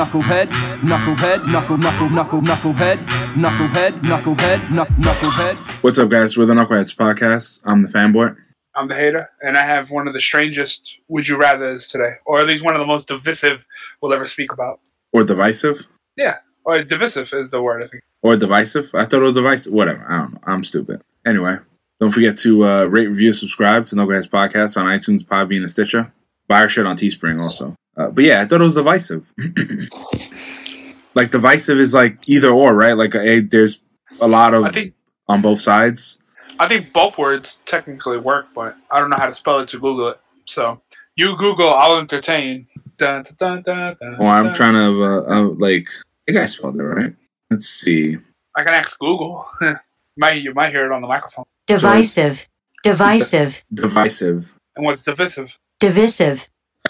knucklehead, knucklehead, knuckle, knuckle, knuckle, knucklehead, knucklehead, knucklehead, knucklehead. What's up, guys? We're the Knuckleheads Podcast. I'm the fanboy. I'm the hater, and I have one of the strangest would you rather's today, or at least one of the most divisive we'll ever speak about. Or divisive. Yeah, or divisive is the word I think. Or divisive. I thought it was divisive. Whatever. I don't know. I'm stupid. Anyway, don't forget to uh, rate, review, subscribe to the Knuckleheads Podcast on iTunes, Podbean, and Stitcher. Buy our shit on Teespring also. Uh, but yeah, I thought it was divisive. like divisive is like either or, right? Like a, there's a lot of I think on both sides. I think both words technically work, but I don't know how to spell it to Google it. So you Google, I'll entertain. Dun, dun, dun, dun, dun, Or I'm dun. trying to uh, uh, like. I think I spelled it right. Let's see. I can ask Google. might you might hear it on the microphone. divisive, divisive, Divisive. And what's divisive? divisive,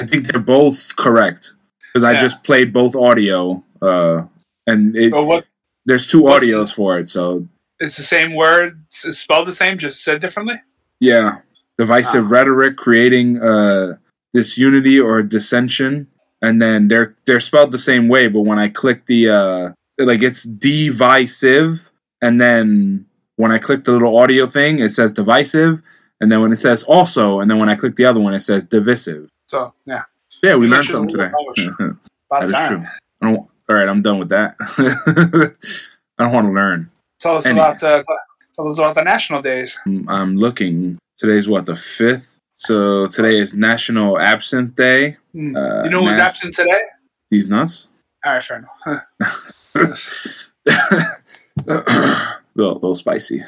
I think they're both correct because I just played both audio, uh, and it, what? there's two audios for it. So It's the same word, it's spelled the same, just said differently. yeah, divisive rhetoric, creating uh, disunity or dissension, and then they're they're spelled the same way. But when I click the uh, like it's divisive, and then when I click the little audio thing, it says divisive, and then when it says also, and then when I click the other one, it says divisive. So yeah, Yeah, we learned something today. That is time. true. I don't. All right, I'm done with that. I don't want to learn. Tell us Any- about uh, tell us about the national days. I'm, looking. Today's what the fifth. So today is National Absinthe Day. Hmm. Uh, you know who's nas- absent today? These nuts. All right, fair enough. little, little spicy.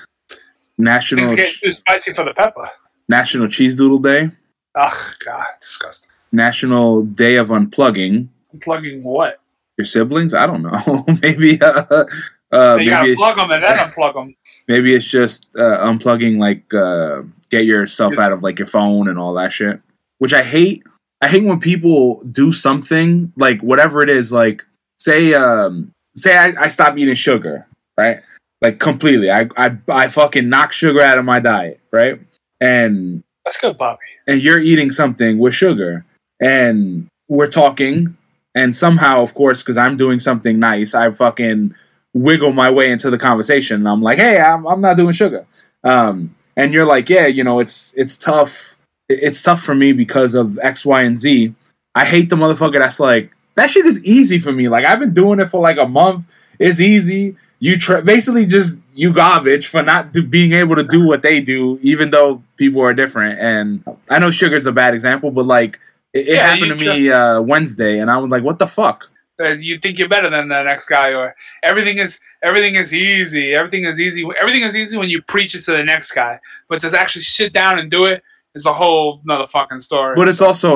National Things get Ch- too spicy for the pepper. National Cheese Doodle Day. Oh God, disgusting. National Day of Unplugging I'm what? your siblings. I don't know. maybe. Uh, uh, you maybe plug them and then unplug them. maybe it's just uh, unplugging like uh, get yourself out of like your phone and all that shit which i hate i hate when people do something like whatever it is like say um say i, I stop eating sugar right like completely I, I i fucking knock sugar out of my diet right and That's good, Bobby. and you're eating something with sugar. And we're talking. And somehow of course because i'm doing something nice i fucking wiggle my way into the conversation. And i'm like hey i'm, I'm not doing sugar. Um, and you're like yeah you know it's it's tough. It's tough for me because of x y and z. I hate the motherfucker that's like that shit is easy for me. Like i've been doing it for like a month. It's easy. You tr- basically just you garbage for not do- being able to do what they do even though people are different and i know sugar's a bad example but like it, it Yeah, happened to me uh, wednesday and i was like what the fuck Uh, you think you're better than the next guy, or everything is everything is easy. Everything is easy. Everything is easy when you preach it to the next guy. But to actually sit down and do it is a whole another fucking story. but it's So, also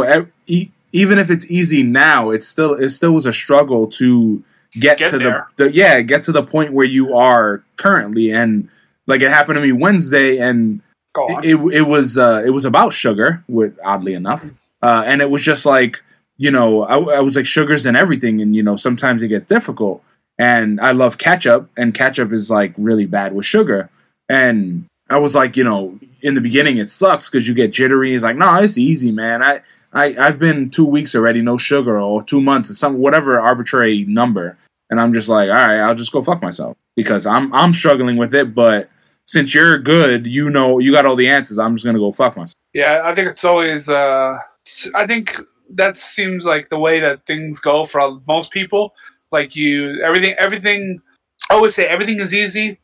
even if it's easy now it's still it still was a struggle to get, Get to the, the yeah get to the point where you are currently. And like it happened to me wednesday and it, it, it was uh, it was about sugar, with, oddly enough, uh, and it was just like you know I, I was like sugars and everything, and you know sometimes it gets difficult, and I love ketchup, and ketchup is like really bad with sugar, and I was like you know in the beginning it sucks because you get jittery. It's like no, it's easy, man. I I I've been two weeks already, no sugar, or two months, or some whatever arbitrary number, and I'm just like all right, I'll just go fuck myself because I'm I'm struggling with it, but since you're good, you know, you got all the answers. I'm just gonna go fuck myself. Yeah, I think it's always. Uh, I think that seems like the way that things go for most people. Like you, everything, everything. I always say everything is easy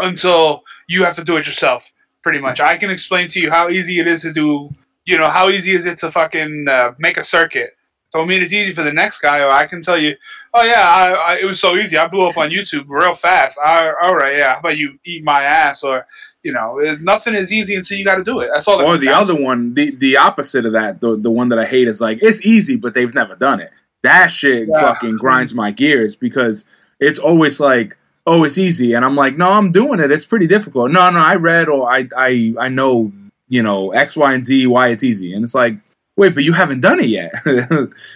until you have to do it yourself. Pretty much, I can explain to you how easy it is to do. You know, how easy is it to fucking uh, make a circuit? Don't mean it's easy for the next guy, or I can tell you, oh yeah, I, I, it was so easy. I blew up on YouTube real fast. I, all right, yeah. How about you eat my ass, or you know, eh, nothing is easy until you got to do it. That's all. that Or the other one, the the opposite of that, the the one that I hate is like it's easy, but they've never done it. That shit Yeah. fucking grinds my gears because it's always like, oh, it's easy, and I'm like, no, I'm doing it. It's pretty difficult. No, no, I read or I I I know, you know, X, Y, and Z why it's easy, and it's like, wait, but you haven't done it yet.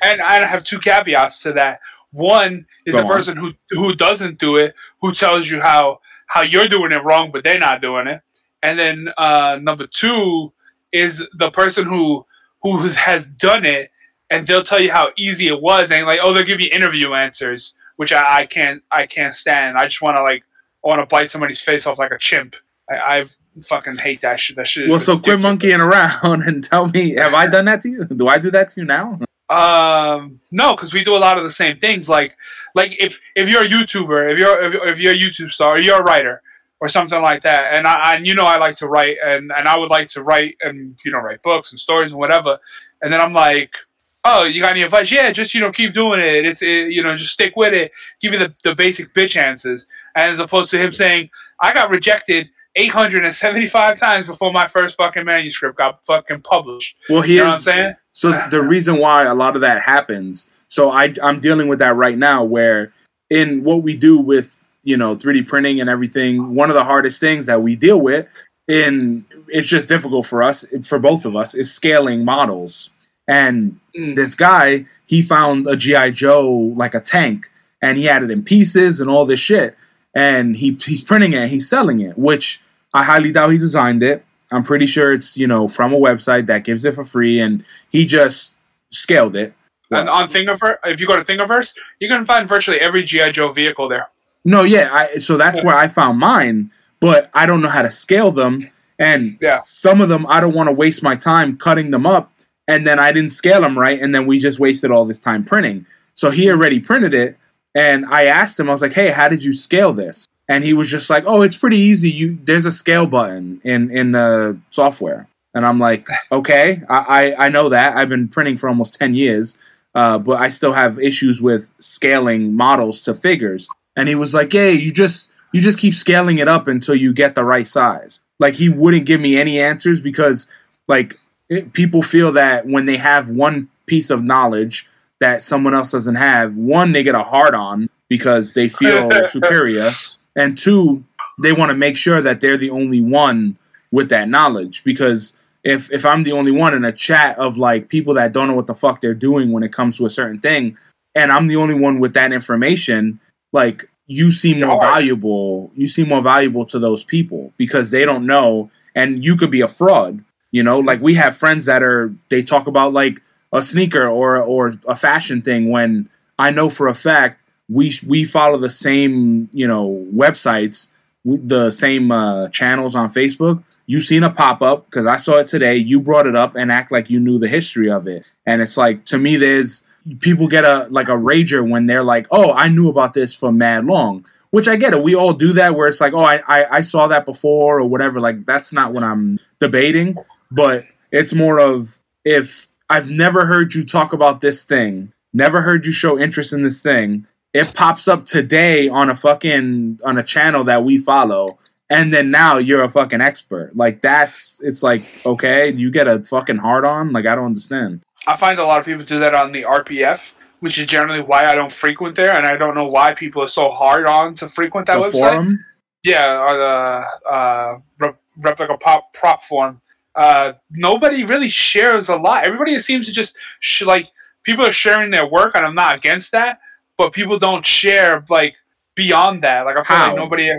And I have two caveats to that. One is Go the on. person who who doesn't do it, who tells you how how you're doing it wrong, but they're not doing it. And then uh, number two is the person who who has done it and they'll tell you how easy it was, and like, oh, they'll give you interview answers, which I, I can't, I can't stand. I just want to like, I want to bite somebody's face off like a chimp. I, I fucking hate that shit. That shit. Is Well, so quit monkeying around and tell me, have I done that to you? Do I do that to you now? Um, no, because we do a lot of the same things. Like, like if if you're a YouTuber, if you're if, if you're a YouTube star, or you're a writer or something like that, and I and you know I like to write, and and I would like to write and you know write books and stories and whatever, and then I'm like. Oh, you got any advice? Yeah, just you know, keep doing it. It's it, you know, just stick with it. Give me the, the basic bitch answers, and as opposed to him saying, "I got rejected 875 times before my first fucking manuscript got fucking published." Well, You know what I'm saying? so the reason why a lot of that happens. So I I'm dealing with that right now, where in what we do with you know 3D printing and everything, one of the hardest things that we deal with, in it's just difficult for us, for both of us, is scaling models. And Mm. this guy, he found a GI Joe like a tank, and he had it in pieces and all this shit, and he he's printing it, he's selling it, which I highly doubt he designed it. I'm pretty sure it's you know from a website that gives it for free, and he just scaled it. And on Thingiverse, if you go to Thingiverse, you can find virtually every GI Joe vehicle there. No, yeah, I, so that's where I found mine, but I don't know how to scale them, and Yeah. some of them I don't want to waste my time cutting them up, and then I didn't scale them right, and then we just wasted all this time printing. So he already printed it, and I asked him, I was like, "Hey, how did you scale this?" And he was just like, "Oh, it's pretty easy. You there's a scale button in in the software." And I'm like, "Okay, I I, I know that. I've been printing for almost ten years." uh, but I still have issues with scaling models to figures. And he was like, "Hey, you just you just keep scaling it up until you get the right size." Like he wouldn't give me any answers because like it, people feel that when they have one piece of knowledge that someone else doesn't have, one they get a hard on because they feel superior, and two they want to make sure that they're the only one with that knowledge because if if I'm the only one in a chat of like people that don't know what the fuck they're doing when it comes to a certain thing, and I'm the only one with that information, like you seem more valuable. You seem more valuable to those people because they don't know, and you could be a fraud. You know, like we have friends that are they talk about like a sneaker or or a fashion thing when I know for a fact we we follow the same you know websites, the same uh, channels on Facebook. You seen a pop up because I saw it today. You brought it up and act like you knew the history of it, and it's like to me, there's people get a like a rager when they're like, "Oh, I knew about this for mad long," which I get it. We all do that where it's like, "Oh, I I, I saw that before" or whatever. Like that's not what I'm debating, but it's more of if I've never heard you talk about this thing, never heard you show interest in this thing. It pops up today on a fucking on a channel that we follow, and then now you're a fucking expert. Like that's it's like okay, you get a fucking hard on. Like I don't understand. I find a lot of people do that on the RPF, which is generally why I don't frequent there, and I don't know why people are so hard on to frequent that the website. forum. Yeah, or the uh, re- replica pop prop form. Uh, nobody really shares a lot. Everybody seems to just sh- like people are sharing their work, and I'm not against that. But people don't share like beyond that. Like I feel How? like nobody.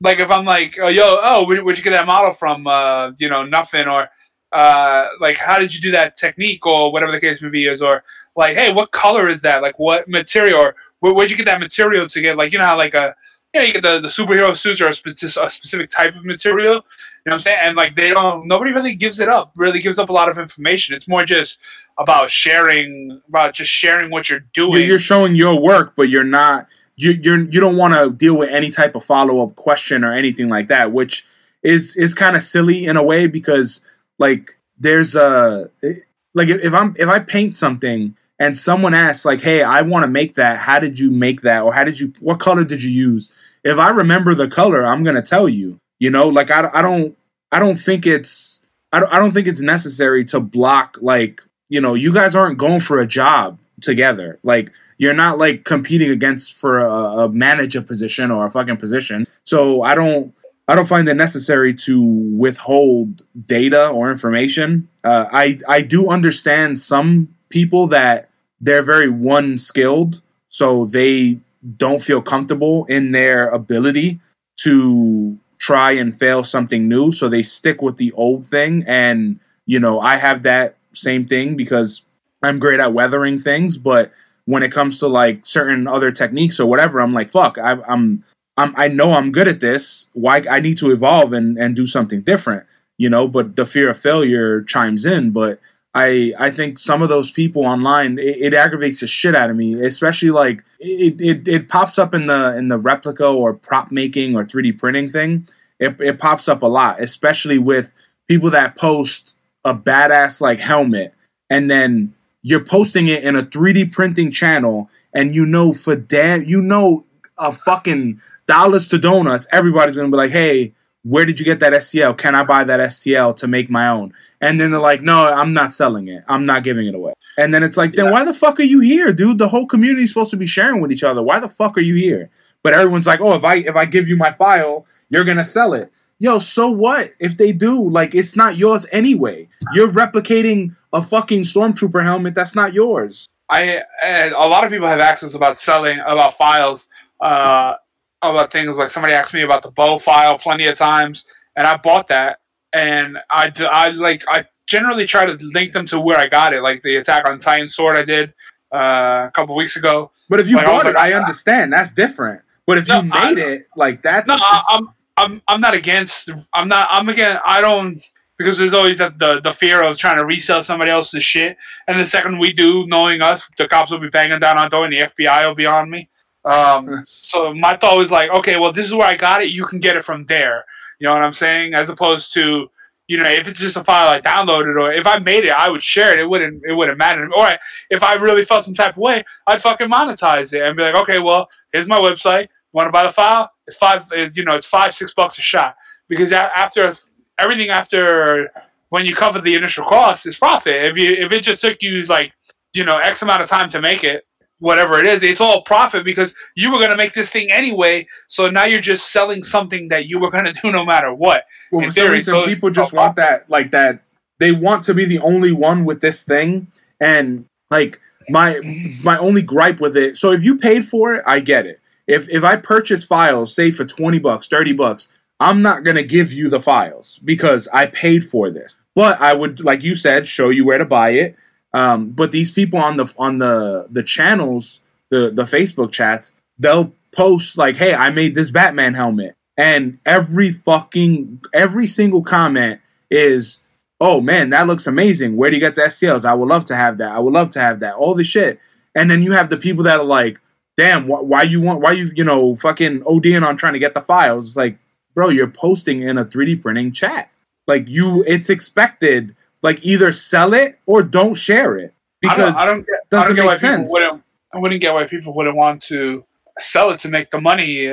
Like if I'm like, oh, yo, oh, where, where'd you get that model from? Uh, you know, nothing. Or uh, like, how did you do that technique, or whatever the case may be is, or like, hey, what color is that? Like, what material? Or where, where'd you get that material to get? Like, you know how like a you know, you get the, the superhero suits or a, speci- a specific type of material. You know what I'm saying? And like they don't, nobody really gives it up. Really gives up a lot of information. It's more just about sharing, about just sharing what you're doing. You're, showing your work, but you're not. You you're you don't want to deal with any type of follow up question or anything like that, which is is kind of silly in a way because like there's a like if I'm if I paint something and someone asks like, "Hey, I want to make that. How did you make that? Or how did you? What color did you use?" If I remember the color, I'm gonna tell you. You know, like I, I don't I don't think it's I don't, I don't think it's necessary to block like you know you guys aren't going for a job together. Like you're not like competing against for a, a manager position or a fucking position. So i don't i don't find it necessary to withhold data or information. Uh, i i do understand some people that they're very one skilled so they don't feel comfortable in their ability to try and fail something new so they stick with the old thing and you know i have that same thing because I'm great at weathering things, but when it comes to like certain other techniques or whatever, I'm like, fuck, I, I'm, I'm, I know I'm good at this. Why I need to evolve and and do something different, you know? But the fear of failure chimes in. But I, I think some of those people online, it, it aggravates the shit out of me. Especially like it, it, it pops up in the in the replica or prop making or 3D printing thing. It, it pops up a lot, especially with people that post a badass like helmet and then you're posting it in a 3D printing channel, and you know for damn, you know a fucking dollars to donuts, everybody's gonna be like, hey, where did you get that STL? Can I buy that STL to make my own? And then they're like, no, I'm not selling it. I'm not giving it away. And then it's like, then Yeah. why the fuck are you here, dude? The whole community is supposed to be sharing with each other. Why the fuck are you here? But everyone's like, oh, if I if I give you my file, you're gonna sell it. Yo, so what if they do? Like, it's not yours anyway. You're replicating a fucking stormtrooper helmet that's not yours. I a lot of people have access about selling about files, uh, about things like somebody asked me about the bow file plenty of times, and I bought that, and I d- I like I generally try to link them to where I got it, like the Attack on Titan sword I did uh, a couple weeks ago. But if you Like, I bought it, like, I understand. That's different. But if No, you I- made it, like that's No, I, I'm I'm I'm not against. I'm not. I'm against. I don't because there's always that the the fear of trying to resell somebody else's shit. And the second we do, knowing us, the cops will be banging down our door and the FBI will be on me. Um, so my thought was like, okay, well, this is where I got it. You can get it from there. You know what I'm saying? As opposed to, you know, if it's just a file I downloaded or if I made it, I would share it. It wouldn't. It wouldn't matter. Or if I really felt some type of way, I'd fucking monetize it and be like, okay, well, here's my website. Want to buy the file? It's five. uh, You know, it's five six bucks a shot because after everything after when you cover the initial cost is profit. If you if it just took you like you know X amount of time to make it, whatever it is, it's all profit because you were gonna make this thing anyway. So now you're just selling something that you were gonna do no matter what. well, in for some theory, reason so people just want that like that they want to be the only one with this thing and like my my only gripe with it. So if you paid for it i get it. If if i purchase files say for 20 bucks 30 bucks i'm not going to give you the files because i paid for this. But i would like you said show you where to buy it um, but these people on the on the the channels the the facebook chats they'll post like hey i made this batman helmet. And every fucking every single comment is oh man that looks amazing. Where do you get the stls i would love to have that. I would love to have that. All the shit. And then you have the people that are like damn wh- why you want why you you know fucking oding on trying to get the files? It's like bro you're posting in a 3d printing chat. Like you it's expected like either sell it or don't share it because I don't, I don't get, doesn't I don't get make sense. Wouldn't, I wouldn't get why people wouldn't want to sell it to make the money,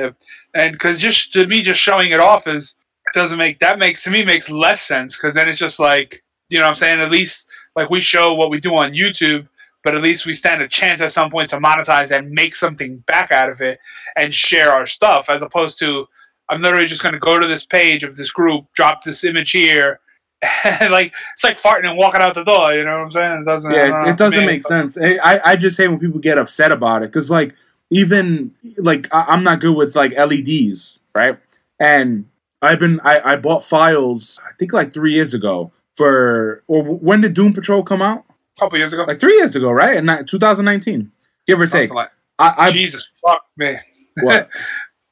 and because just to me, just showing it off is doesn't make that makes to me makes less sense because then it's just like you know what I'm saying at least like we show what we do on YouTube. But at least we stand a chance at some point to monetize and make something back out of it and share our stuff, as opposed to I'm literally just going to go to this page of this group, drop this image here, like it's like farting and walking out the door. You know what I'm saying? It doesn't. Yeah it, it doesn't make sense I, I just hate when people get upset about it because like even like I, i'm not good with like leds right and i've been I, I bought files i think like three years ago for or when did doom patrol come out A couple years ago, like three years ago right in ni- 2019 give or take like- i, I Jesus fuck me. what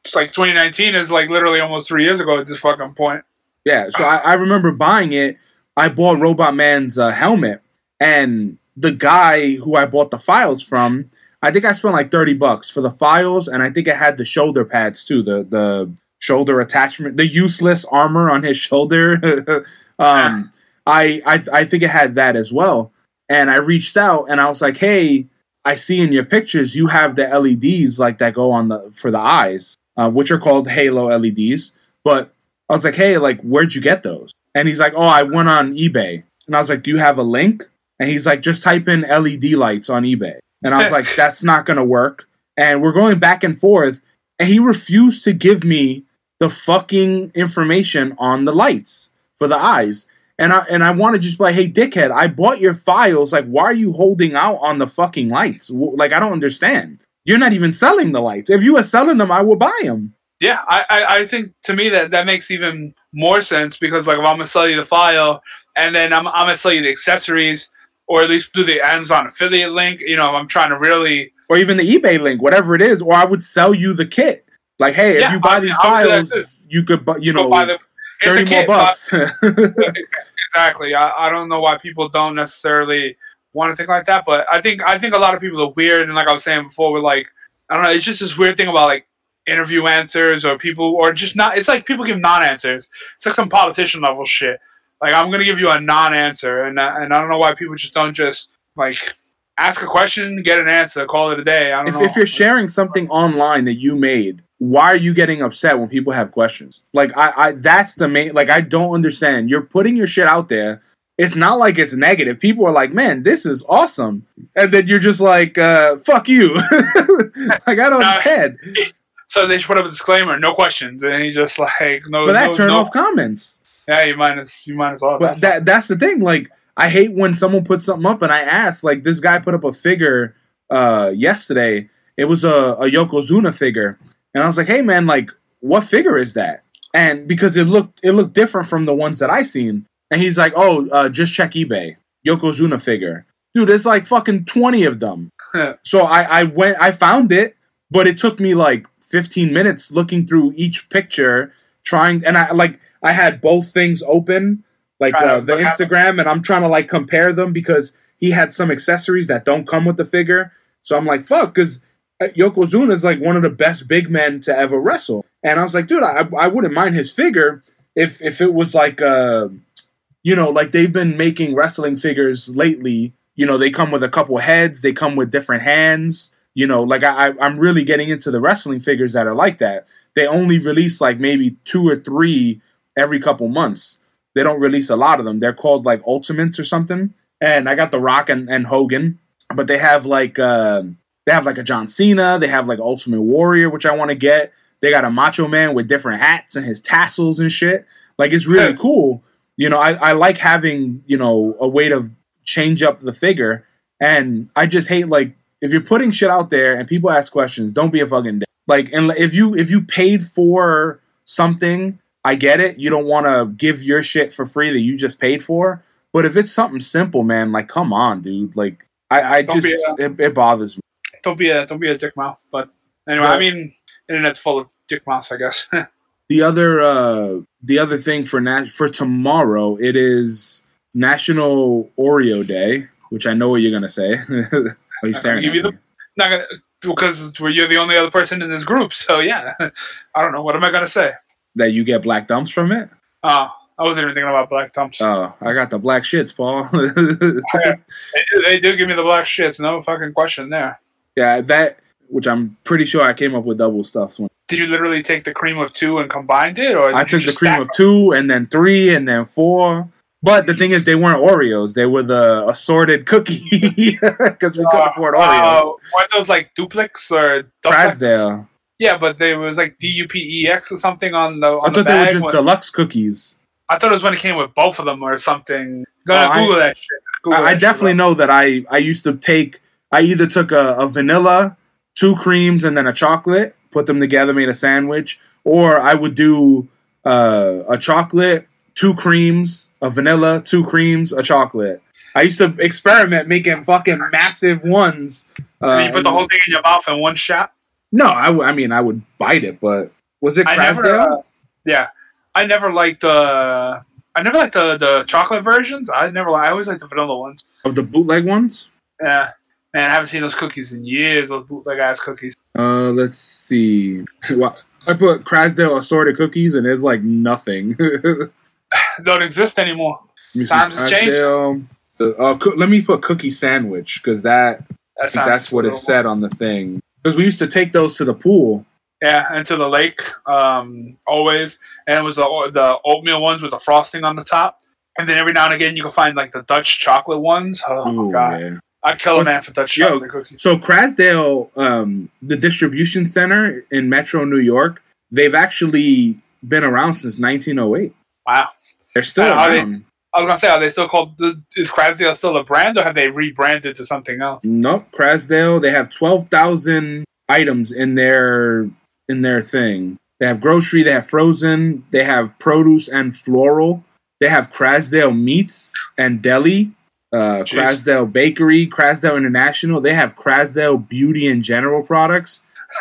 It's like 2019 is like literally almost three years ago at this fucking point. Yeah, so I, I remember buying it. I bought Robotman's uh, helmet, and the guy who I bought the files from, I think I spent like thirty bucks for the files, and I think it had the shoulder pads too, the the shoulder attachment, the useless armor on his shoulder. um, I, I I think it had that as well, and I reached out and I was like, hey. I see in your pictures you have the LEDs like that go on the for the eyes, uh, which are called Halo LEDs. But I was like, hey, like, where'd you get those? And he's like, oh, I went on eBay. And I was like, do you have a link? And he's like, just type in LED lights on eBay. And I was like, that's not going to work. And we're going back and forth. And he refused to give me the fucking information on the lights for the eyes. And I and I want to just be like, hey, dickhead, I bought your files. Like, why are you holding out on the fucking lights? Like, I don't understand. You're not even selling the lights. If you were selling them, I would buy them. Yeah, I, I, I think to me that that makes even more sense because like if I'm gonna sell you the file and then I'm, I'm gonna sell you the accessories or at least do the Amazon affiliate link. You know, I'm trying to really. or even the eBay link, whatever it is, or I would sell you the kit. Like, hey, Yeah, if you buy I- these I would do that files, you could, bu- you go know, buy the- thirty more bucks. exactly. I, I don't know why people don't necessarily want to think like that, but I think I think a lot of people are weird, and like I was saying before, we're like, I don't know, it's just this weird thing about like interview answers or people or just not. It's like people give non-answers. It's like some politician level shit. Like I'm gonna give you a non-answer, and I- and I don't know why people just don't just like ask a question, get an answer, call it a day. I don't if, know. if you're sharing something online that you made, why are you getting upset when people have questions? Like, I, I, that's the main. Like, I don't understand. You're putting your shit out there. It's not like it's negative. People are like, "Man, this is awesome," and then you're just like, uh, "Fuck you." like, I don't understand. So they should put up a disclaimer, no questions, and he just like no. For that, no, turn no- off comments. Yeah, you might as you might as well. But that that's the thing. Like I hate when someone puts something up and I ask. Like this guy put up a figure uh yesterday. It was a, a Yokozuna figure, and I was like, "Hey man, like what figure is that?" And because it looked it looked different from the ones that I seen, and he's like, "Oh, uh, just check eBay, Yokozuna figure, dude. There's like fucking twenty of them." so I I went I found it, but it took me like 15 minutes looking through each picture, trying and I like I had both things open, like uh, the look at them. Instagram, and I'm trying to like compare them because he had some accessories that don't come with the figure. So I'm like, fuck, because Yokozuna is like one of the best big men to ever wrestle, and I was like, dude, I I wouldn't mind his figure if if it was like uh, you know, like they've been making wrestling figures lately. You know, they come with a couple heads, they come with different hands. You know, like I, I- I'm really getting into the wrestling figures that are like that. They only release like maybe two or three every couple months. They don't release a lot of them. They're called like Ultimates or something. And I got The Rock and, and Hogan, but they have like uh, they have like a John Cena. They have like Ultimate Warrior, which I want to get. They got a Macho Man with different hats and his tassels and shit. Like it's really Yeah. cool. You know, I, I like having you know a way to change up the figure, and I just hate like if you're putting shit out there and people ask questions, don't be a fucking dick. Like, and if you if you paid for something, I get it. You don't want to give your shit for free that you just paid for. But if it's something simple, man, like come on, dude. Like I, I Don't just be it, it bothers me. don't be a don't be a dick mouth. But anyway. I mean, internet's full of dick mouths, I guess. The other uh the other thing for nat- for tomorrow, it is National Oreo Day, which I know what you're gonna say. Are you staring at you the- Not gonna because you're the only other person in this group. So yeah, I don't know what am I gonna say. that you get black dumps from it? Uh, I wasn't even thinking about black dumps. Oh, I got the black shits, Paul. they, do, they do give me the black shits. No fucking question there. yeah, that which I'm pretty sure I came up with double stuffs. When Did you literally take the cream of two and combined it, or I took the cream of two, and then three, and then four. But the thing is, they weren't Oreos; they were the assorted cookie because we them? couldn't afford Uh, Oreos. uh, weren't those like duplex or duplex? Krasdale. Yeah, but they was like D U P E X or something on the on I the thought they were just when- deluxe cookies. I thought it was when it came with both of them or something. Oh, I- Google that shit. Google I, I that shit, definitely know that I I used to take I either took a, a vanilla, two creams, and then a chocolate, put them together, made a sandwich, or I would do uh, a chocolate, two creams, a vanilla, two creams, a chocolate. I used to experiment making fucking massive ones. Uh, you put the whole thing in your mouth in one shot. no, I, w- I mean I would bite it, but was it Krasdale? uh, yeah, I never liked the. I never liked the the chocolate versions. I never. I always liked the vanilla ones. of the bootleg ones? Yeah, man, I haven't seen those cookies in years. Those bootleg ass cookies. Uh, let's see. I put Krasdale assorted cookies, and there's like nothing. Don't exist anymore. Times have changed. Krasdale. Uh, coo- let me put cookie sandwich because that, that that's what is said on the thing. Because we used to take those to the pool. Yeah, into the lake, um, always, and it was the the oatmeal ones with the frosting on the top. And then every now and again, you can find like the Dutch chocolate ones. Oh Ooh, my god, yeah. I'd kill a man for Dutch Yo, chocolate cookies. So Krasdale, um, the distribution center in Metro New York, they've actually been around since 1908. Wow. They're still Uh, are they- around. I was gonna say, are they still called? Is Krasdale still a brand, or have they rebranded to something else? Nope, Krasdale. They have 12,000 items in their in their thing. They have grocery, they have frozen, they have produce and floral. They have Krasdale meats and deli. uh, Krasdale Bakery, Krasdale International. They have Krasdale Beauty and General products.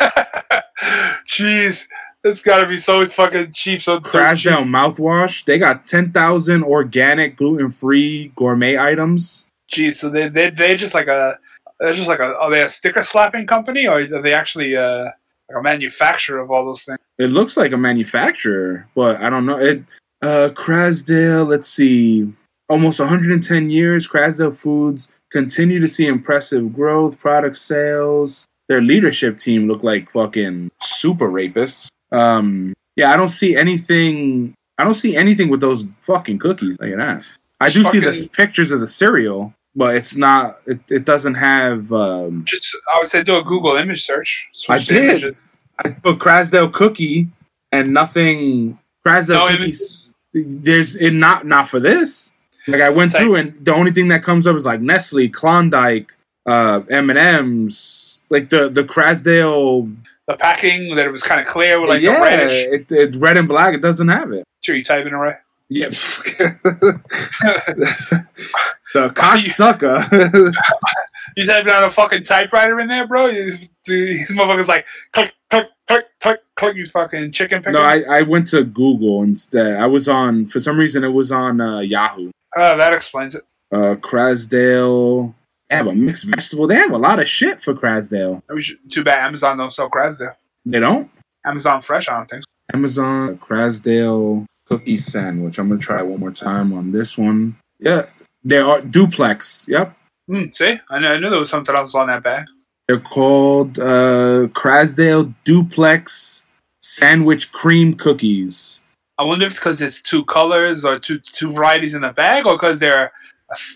Jeez, it's gotta be so fucking cheap. So Krasdale cheap. mouthwash. They got ten thousand organic, gluten free gourmet items. Geez, so they they they just like a they're just like a are they a sticker slapping company or are they actually uh like a manufacturer of all those things? It looks like a manufacturer, but I don't know. It uh Krasdale, let's see. Almost 110 years, Krasdale Foods continue to see impressive growth, product sales. Their leadership team look like fucking super rapists. Um yeah, I don't see anything I don't see anything with those fucking cookies. Like that. I do see the pictures of the cereal, but it's not it, it doesn't have um Just I would say do a Google image search. I did. images. I put Krasdale cookie and nothing. Krasdale No, it cookies. There's it not not for this. Like I went through and the only thing that comes up is like Nestle, Klondike, uh, M and M's. Like the the Krasdale. The packing that it was kind of clear with like yeah, the reddish. it, it red and black. It doesn't have it. Sure, you typing it right. Yeah. the cocksucker. You typing on a fucking typewriter in there, bro? You, these motherfuckers like click, click, click, click, click. You fucking chicken picker. no, I, I went to Google instead. I was on for some reason it was on uh, Yahoo. Oh, that explains it. uh, Krasdale. They have a mixed vegetable. They have a lot of shit for Krasdale. Too bad Amazon don't sell Krasdale. They don't. Amazon Fresh, I don't think. so. Amazon Krasdale cookie sandwich. I'm gonna try it one more time on this one. Yeah, they are duplex. Yep, Hmm, see, I knew, I knew there was something else on that bag. they're called uh, Krasdale duplex sandwich cream cookies. I wonder if it's because it's two colors or two two varieties in the bag, or because they're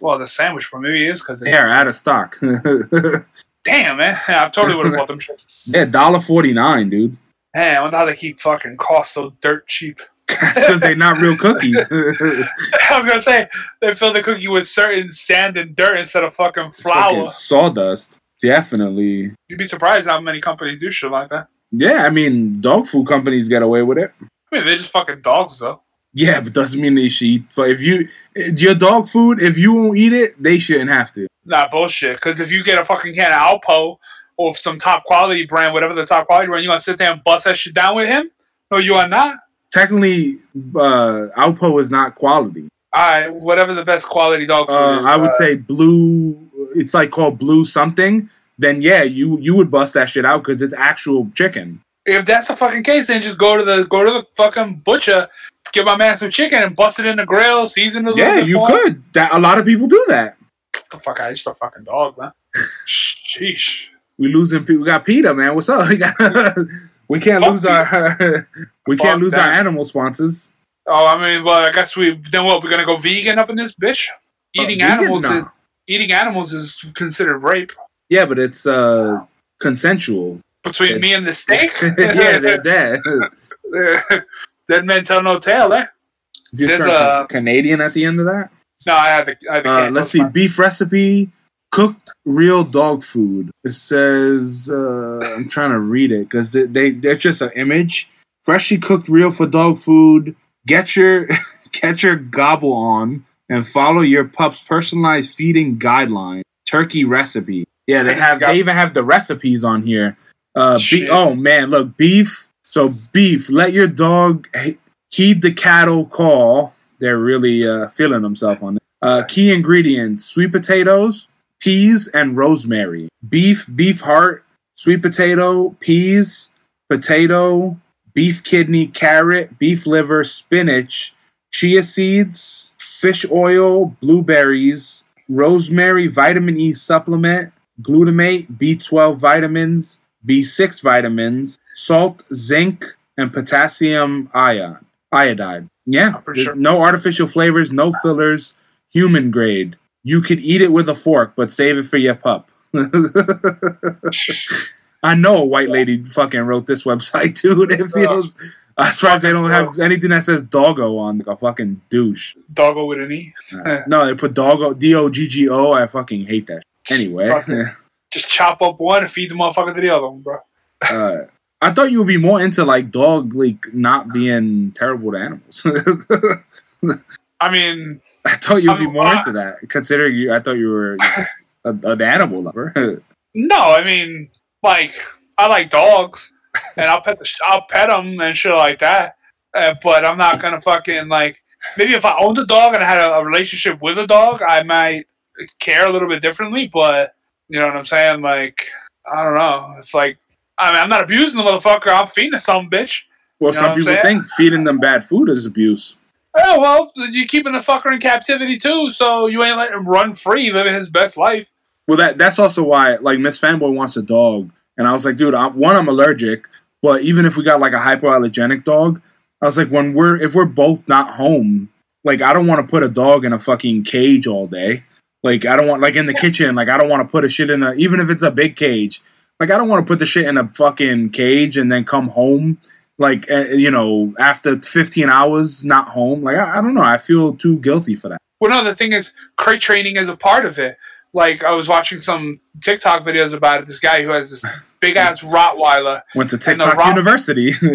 well, the sandwich. Maybe it is because They are out of stock. damn man, I totally would have bought them shits. yeah, dollar forty nine, dude. Hey, I wonder how they keep fucking cost so dirt cheap. That's because they're not real cookies. I was gonna say they fill the cookie with certain sand and dirt instead of fucking flour. fucking sawdust. Definitely. You'd be surprised how many companies do shit like that. Yeah, I mean, dog food companies get away with it. I mean, they're just fucking dogs, though. Yeah, but doesn't mean they should eat. So if you your dog food, if you won't eat it, they shouldn't have to. Nah, bullshit. Because if you get a fucking can of Alpo or some top quality brand, whatever the top quality brand, you gonna sit there and bust that shit down with him? No, you are not. Technically, uh, Alpo is not quality. Alright, whatever the best quality dog food Uh, is. I would uh, say blue. It's like called blue something. Then yeah, you you would bust that shit out because it's actual chicken. if that's the fucking case, then just go to the go to the fucking butcher, get my man some chicken and bust it in the grill, season it. Yeah, you could. That a lot of people do that. Get the fuck out! You're fucking dog, man. Sheesh. We losing. We got Peter, man. What's up? We got. we can't Fuck lose our. we Fuck can't lose our animal sponsors. Oh, I mean, well, I guess we then what? We're gonna go vegan up in this bitch. Eating Uh, vegan? animals No. is eating animals is considered rape Yeah, but it's uh consensual. between Yeah. me and the steak. yeah, they're dead. Dead men tell no tale, eh? Just There's start a- Canadian at the end of that. No, I had the. I had the Uh, let's see, beef recipe, cooked real dog food. It says uh, I'm trying to read it because they, they they're just an image. Freshly cooked real for dog food. Get your get your gobble on and follow your pup's personalized feeding guideline. Turkey recipe. Yeah, they have they even have the recipes on here. Uh, be- oh man, look beef. So beef. Let your dog heed the cattle call. They're really uh, feeling themselves on it. Uh, key ingredients: sweet potatoes, peas, and rosemary. Beef, beef heart, sweet potato, peas, potato, beef kidney, carrot, beef liver, spinach, chia seeds, fish oil, blueberries, rosemary, vitamin E supplement, glutamate, B12 vitamins, B6 vitamins, salt, zinc, and potassium ion, iodide. Yeah, I'm pretty there's sure. no artificial flavors, no fillers, human grade. You could eat it with a fork, but save it for your pup. I know a white lady fucking wrote this website, dude. It feels. I'm surprised they don't have anything that says doggo on like a fucking douche. Doggo with an E. No, they put doggo, D O G G O. I fucking hate that. Anyway, Just chop up one and feed the motherfucker to the other one, bro. uh, I thought you would be more into like dog, like not being terrible to animals. I mean, I thought you'd be Um, more uh, into that. Considering you, I thought you were a, an animal lover. no, I mean, like I like dogs, and I'll pet the sh- I'll pet them and shit like that. Uh, but I'm not gonna fucking like. Maybe if I owned a dog and I had a, a relationship with a dog, I might care a little bit differently. But you know what I'm saying? Like I don't know. It's like I mean, I'm not abusing the motherfucker. I'm feeding some bitch. well, You know some people saying? think feeding them bad food is abuse. Oh well, you're keeping the fucker in captivity too, so you ain't letting him run free, living his best life. Well, that that's also why like Miss Fanboy wants a dog, and I was like, dude, I'm, one, I'm allergic, but even if we got like a hypoallergenic dog, I was like, when we're if we're both not home, like I don't want to put a dog in a fucking cage all day. Like I don't want like in the kitchen, like I don't want to put a shit in a even if it's a big cage. Like I don't want to put the shit in a fucking cage and then come home like uh, you know after 15 hours not home. Like I, I don't know, I feel too guilty for that. Well, no, the thing is, crate training is a part of it. Like I was watching some TikTok videos about it. This guy who has this big ass Rottweiler Went to TikTok rock- University. because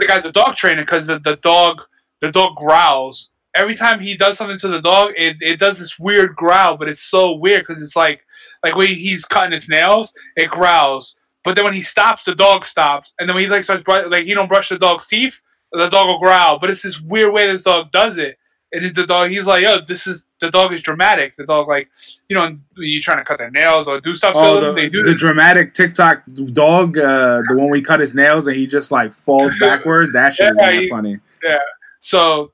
the guy's a dog trainer. Because the, the dog the dog growls every time he does something to the dog. It, it does this weird growl, but it's so weird because it's like like when he's cutting his nails, it growls. But then when he stops, the dog stops, and then when he like starts bru- like he don't brush the dog's teeth, the dog will growl. But it's this weird way this dog does it. And the dog, he's like, "Yo, this is the dog is dramatic." The dog, like, you know, when you're trying to cut their nails or do stuff Oh, to the, them, they do the this. dramatic TikTok dog, uh, the one we cut his nails and he just like falls backwards. That shit is Yeah, kinda he- funny. Yeah. So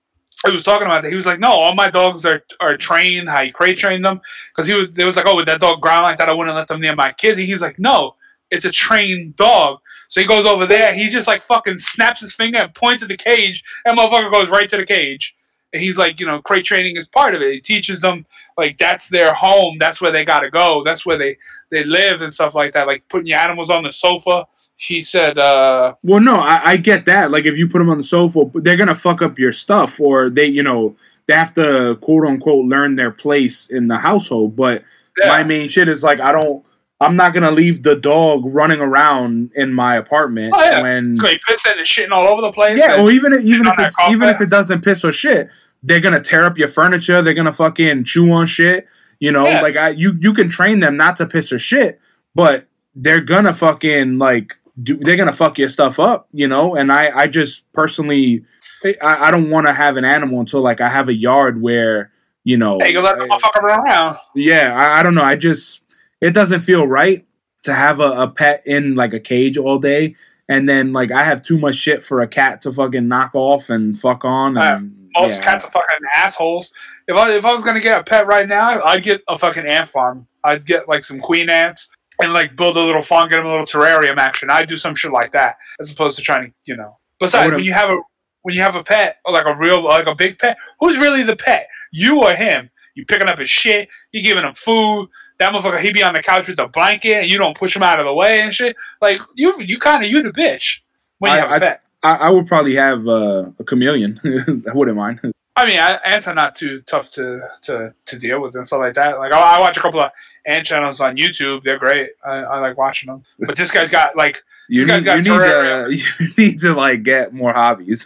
he was talking about that. He was like, "No, all my dogs are are trained. How you crate train them?" Because he was, they was like, "Oh, with that dog growl like that, I wouldn't let them near my kids." And he's like, "No, it's a trained dog." So he goes over there. He just like fucking snaps his finger and points at the cage, and motherfucker goes right to the cage. And he's like, you know, crate training is part of it. He teaches them like that's their home. That's where they gotta go. That's where they they live and stuff like that. Like putting your animals on the sofa. He said, uh, Well, no, I, I get that. Like, if you put them on the sofa, they're gonna fuck up your stuff, or they, you know, they have to quote unquote learn their place in the household. But yeah. my main shit is like, I don't. I'm not gonna leave the dog running around in my apartment Oh, yeah. when So he pissing and shitting all over the place. Yeah, or even if, even if it's even if it doesn't piss or shit, they're gonna tear up your furniture. They're gonna fucking chew on shit. You know, Yeah. like I you you can train them not to piss or shit, but they're gonna fucking like do they're gonna fuck your stuff up. You know, and I I just personally I, I don't want to have an animal until like I have a yard where you know Hey, you let the motherfucker run around. yeah, I, I don't know. I just it doesn't feel right to have a, a pet in like a cage all day, and then like I have too much shit for a cat to fucking knock off and fuck on. Uh, and, Most yeah. cats are fucking assholes. If I if I was gonna get a pet right now, I'd get a fucking ant farm. I'd get like some queen ants and like build a little farm, get them a little terrarium action. I'd do some shit like that as opposed to trying to, you know. Besides, when you have a when you have a pet or like a real like a big pet, who's really the pet? You or him? You picking up his shit. You giving him food. That motherfucker, he be on the couch with a blanket, and you don't push him out of the way and shit. Like you, you kind of you the bitch when you I- have a I- pet. I, I would probably have uh, a chameleon. I wouldn't mind. I mean, I- ants are not too tough to, to, to deal with and stuff like that. Like, I, I watch a couple of ant channels on YouTube. They're great. I, I like watching them. But this guy's got like, You This need you need to you need to like get more hobbies.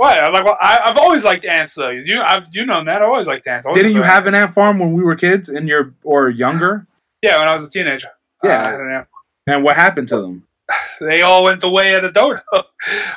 What? I'm like, well, I, I've always liked ants though. You, I've you know that. I always liked ants. I always Didn't you have an ant farm when we were kids in your or younger? Yeah, when I was a teenager. Yeah. Uh, an And what happened to them? they all went the way of the dodo. well,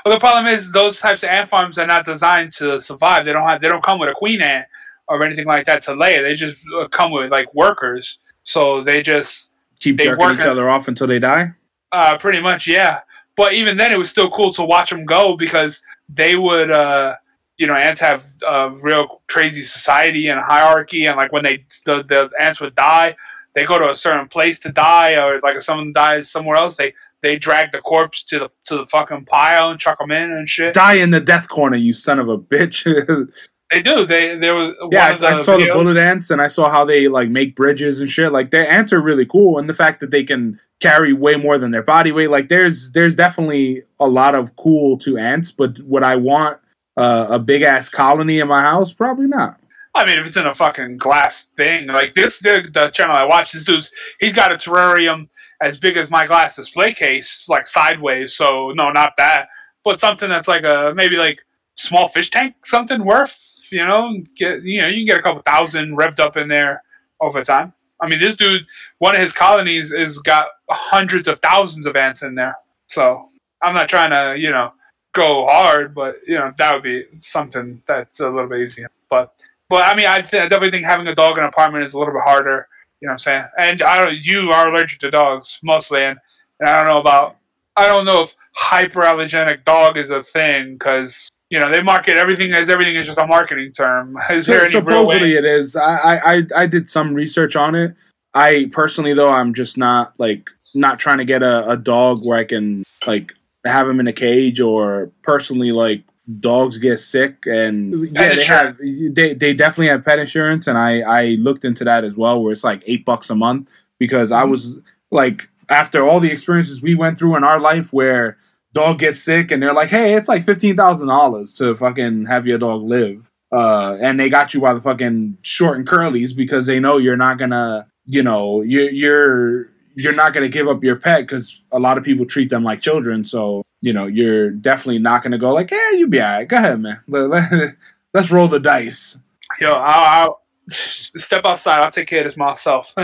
the problem is those types of ant farms are not designed to survive. They don't have. They don't come with a queen ant or anything like that to lay. They just uh, come with like workers. So they just Keep They jerking work each other off until they die. Uh, pretty much, yeah. But even then, it was still cool to watch them go because they would, uh, you know, ants have a real crazy society and hierarchy, and like when they the, the ants would die, they go to a certain place to die, or like if someone dies somewhere else, they they drag the corpse to the to the fucking pile and chuck them in and shit. Die in the death corner, you son of a bitch. They do. They there was yeah, one of the I, I saw the bullet ants and I saw how they like make bridges and shit. Like their ants are really cool, and the fact that they can carry way more than their body weight. Like there's there's definitely a lot of cool to ants, but would I want uh, a big ass colony in my house? Probably not. I mean, if it's in a fucking glass thing, like this, the, the channel I watch, this dude's he's got a terrarium as big as my glass display case, like sideways. So no, not that, but something that's like a maybe like small fish tank something worth. You know, get you know you can get a couple thousand revved up in there over time. I mean, this dude, one of his colonies has got hundreds of thousands of ants in there. So I'm not trying to, you know, go hard, but you know that would be something that's a little bit easier. But but I mean, I, th- I definitely think having a dog in an apartment is a little bit harder. You know what I'm saying? And I don't. You are allergic to dogs mostly, and, and I don't know about. I don't know if hyperallergenic dog is a thing because you know they market everything as everything is just a marketing term. Is there any supposedly it is. I, I I did some research on it. I personally though I'm just not like not trying to get a, a dog where I can like have him in a cage or personally like dogs get sick and yeah they have they, they definitely have pet insurance and I I looked into that as well where it's like eight bucks a month because I mm-hmm. was like after all the experiences we went through in our life where dog gets sick and they're like hey it's like fifteen thousand dollars to fucking have your dog live uh, and they got you by the fucking short and curlies because they know you're not gonna, you know, you're you're you're not gonna give up your pet because a lot of people treat them like children. So you know, you're definitely not gonna go like, yeah, you be alright. Go ahead, man. Let, us roll the dice. Yo, I'll, I'll step outside. I'll take care of this myself.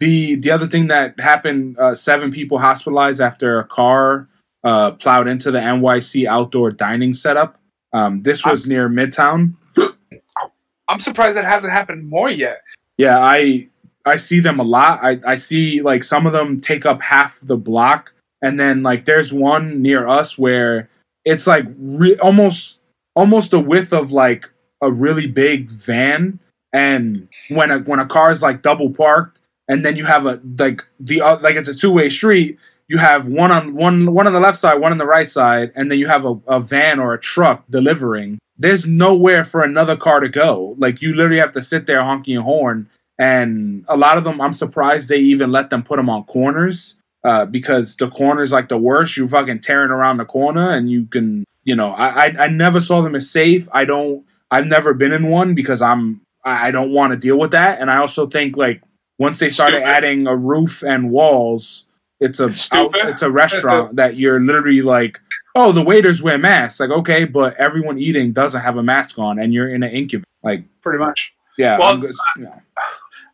The the other thing that happened, uh, seven people hospitalized after a car uh, plowed into the NYC outdoor dining setup. Um, this was I'm- near Midtown. I'm surprised that hasn't happened more yet. Yeah, I I see them a lot. I, I see like some of them take up half the block, and then like there's one near us where it's like re- almost almost the width of like a really big van, and when a when a car is like double parked, and then you have a like the uh, like it's a two way street. You have one on one one on the left side, one on the right side, and then you have a, a van or a truck delivering. There's nowhere for another car to go. Like you literally have to sit there honking your horn. And a lot of them i'm surprised they even let them put them on corners uh, because the corners like the worst. You fucking tearing around the corner and you can you know I, I i never saw them as safe. I don't i've never been in one because i'm i I don't want to deal with that. And i also think like once they started adding a roof and walls it's a out, it's a restaurant that you're literally like oh the waiters wear masks like okay but everyone eating doesn't have a mask on and you're in an incubator like Pretty much. yeah Well, just- yeah.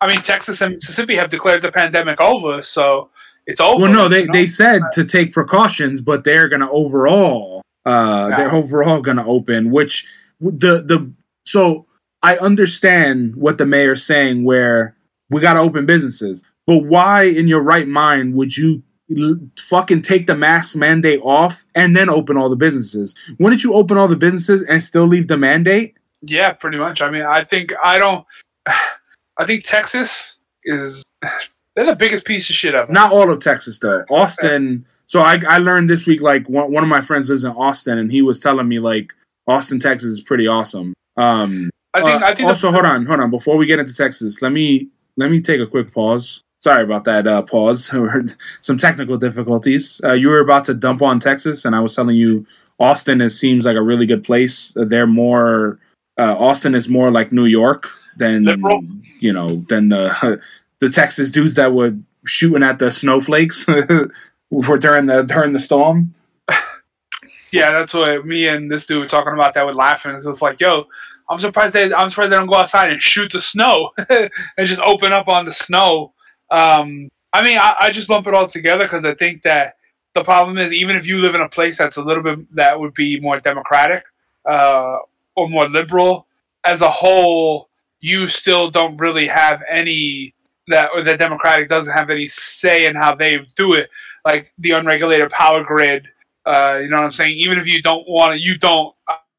I mean, Texas and Mississippi have declared the pandemic over, so it's over. Well, no, they, you know? they said to take precautions, but they're gonna overall, uh, Yeah. they're overall gonna open. Which the the so I understand what the mayor's saying, where we gotta open businesses, but why in your right mind would you fucking take the mask mandate off and then open all the businesses? Wouldn't you open all the businesses and still leave the mandate? Yeah, pretty much. I mean, I think I don't. I think Texas is they're the biggest piece of shit ever. Not all of Texas though. Austin. So I I learned this week like one one of my friends lives in Austin and he was telling me like Austin, Texas is pretty awesome. Um, I think. uh, I think. also hold on, hold on. Before we get into Texas, let me let me take a quick pause. Sorry about that uh, pause. Some technical difficulties. Uh, you were about to dump on Texas, and I was telling you Austin is seems like a really good place. They're more uh, Austin is more like New York than Liberal? you know than the the Texas dudes that were shooting at the snowflakes for during the during the storm. yeah, that's what me and this dude were talking about. That with laughing. It's just like, yo, I'm surprised they. I'm surprised they don't go outside and shoot the snow and just open up on the snow. Um, I mean, I, I just lump it all together because I think that the problem is even if you live in a place that's a little bit that would be more democratic uh, or more liberal, as a whole, you still don't really have any that or the democratic doesn't have any say in how they do it. Like the unregulated power grid. Uh, you know what I'm saying? Even if you don't want it, you don't.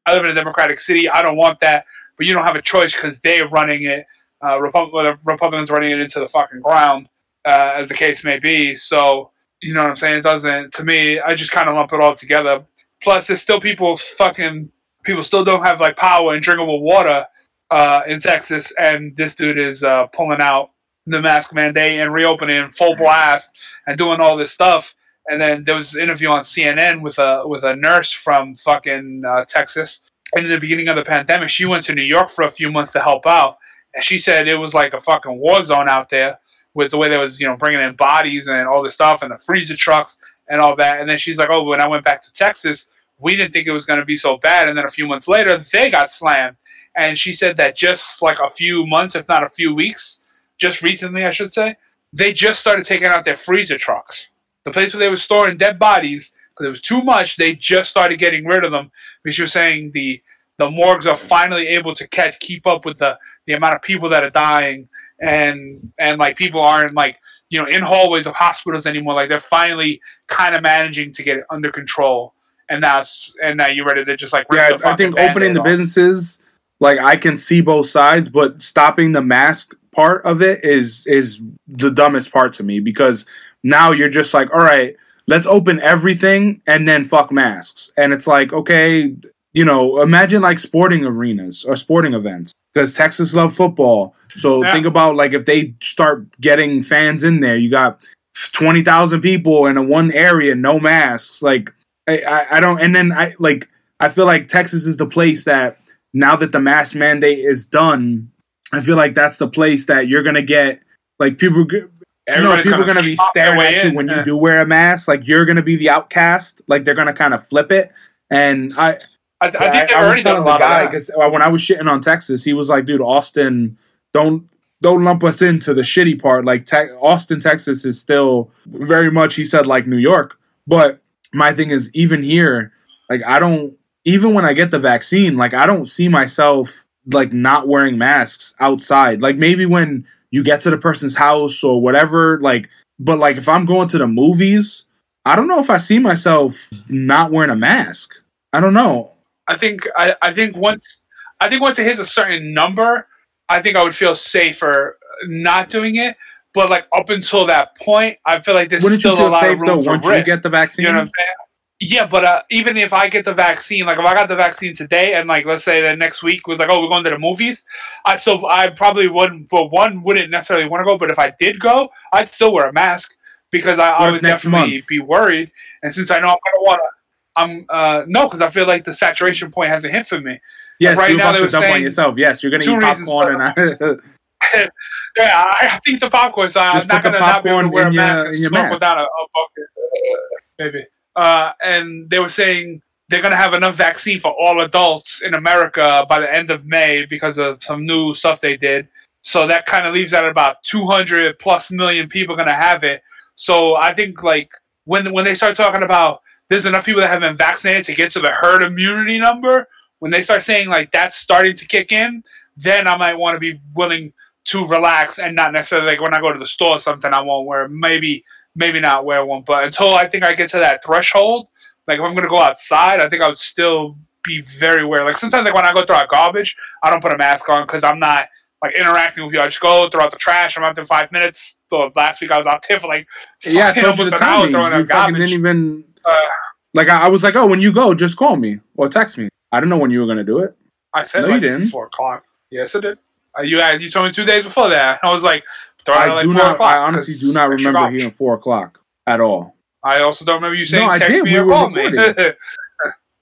I live in a democratic city. I don't want that, but you don't have a choice because they're running it. Uh, Repub- Republicans running it into the fucking ground, uh, as the case may be. So you know what I'm saying? It doesn't. To me, I just kind of lump it all together. Plus, there's still people fucking people still don't have like power and drinkable water uh, in Texas, and this dude is uh, pulling out the mask mandate and reopening full blast and doing all this stuff. And then there was an interview on CNN with a with a nurse from fucking uh, Texas. And in the beginning of the pandemic, she went to New York for a few months to help out, and she said it was like a fucking war zone out there with the way they was you know bringing in bodies and all this stuff and the freezer trucks and all that. And then she's like, oh, when I went back to Texas, we didn't think it was going to be so bad. And then a few months later, they got slammed. And she said that just like a few months, if not a few weeks, just recently, I should say, they just started taking out their freezer trucks. The place where they were storing dead bodies, because it was too much, they just started getting rid of them. Because she was saying the the morgues are finally able to catch keep up with the, the amount of people that are dying and and like people aren't like you know in hallways of hospitals anymore. Like they're finally kind of managing to get it under control. And that's and now you're ready to just like Yeah, the I think opening the off. businesses, like I can see both sides, but stopping the mask part of it is is the dumbest part to me because now you're just like, all right, let's open everything and then fuck masks, and it's like, okay, you know, imagine like sporting arenas or sporting events because Texas love football, so Yeah. think about like if they start getting fans in there, you got twenty thousand people in a one area, no masks, like. I, I, I don't and then I like I feel like Texas is the place that now that the mask mandate is done, I feel like that's the place that you're gonna get like people. g- You know, Everybody's people are gonna be staring at you in. when you do wear a mask. Like you're gonna be the outcast. Like they're gonna kind of flip it. And I, I, I think I, I was already done a telling the lot guy of that. because when I was shitting on Texas, he was like, "Dude, Austin, don't don't lump us into the shitty part. Like te- Austin, Texas is still very much." He said like New York, but my thing is even here, like I don't even when I get the vaccine, like I don't see myself like not wearing masks outside. Like maybe when you get to the person's house or whatever, like but like if I'm going to the movies, I don't know if I see myself not wearing a mask. I don't know. I think I, I think once I think once it hits a certain number, I think I would feel safer not doing it. But like up until that point, I feel like there's Wouldn't still you feel a lot safe of room though for once risk. you get the vaccine? You know what I'm saying? Yeah, but uh, even if I get the vaccine, like if I got the vaccine today, and like let's say the next week was like, oh, we're going to the movies, I still I probably wouldn't. But one wouldn't necessarily want to go. But if I did go, I'd still wear a mask because I, I would definitely month? be worried. And since I know I'm gonna want to, I'm uh no, because I feel like the saturation point hasn't hit for me. Yes, right you're now about they to dump on yourself. Yes, you're gonna eat reasons popcorn and I, Yeah, I, think the popcorn. So Just I'm not the gonna not be able to wear a in your- mask and in your mask. without a, a bucket, maybe. Uh, and they were saying they're gonna have enough vaccine for all adults in America by the end of May because of some new stuff they did. So that kind of leaves out about 200 plus million people gonna have it. So I think like when when they start talking about there's enough people that have been vaccinated to get to the herd immunity number, when they start saying like that's starting to kick in, then I might want to be willing to relax and not necessarily like when I go to the store or something I won't wear maybe maybe not wear one but until I think I get to that threshold like if I'm gonna go outside I think I would still be very aware like sometimes like when I go throw out garbage I don't put a mask on because I'm not like interacting with you I just go throw out the trash I'm out there five minutes so last week I was out there for like yeah, I told you to almost an tell hour me. throwing You fucking garbage didn't even uh, like. I, I was like, oh, when you go, just call me or text me. I don't know when you were gonna do it. I said No, you like didn't. four o'clock yes I did uh, you you told me two days before that I was like throw it out I like do four not. o'clock I honestly do not remember hearing four o'clock at all. I also don't remember you saying I text did. me We or me.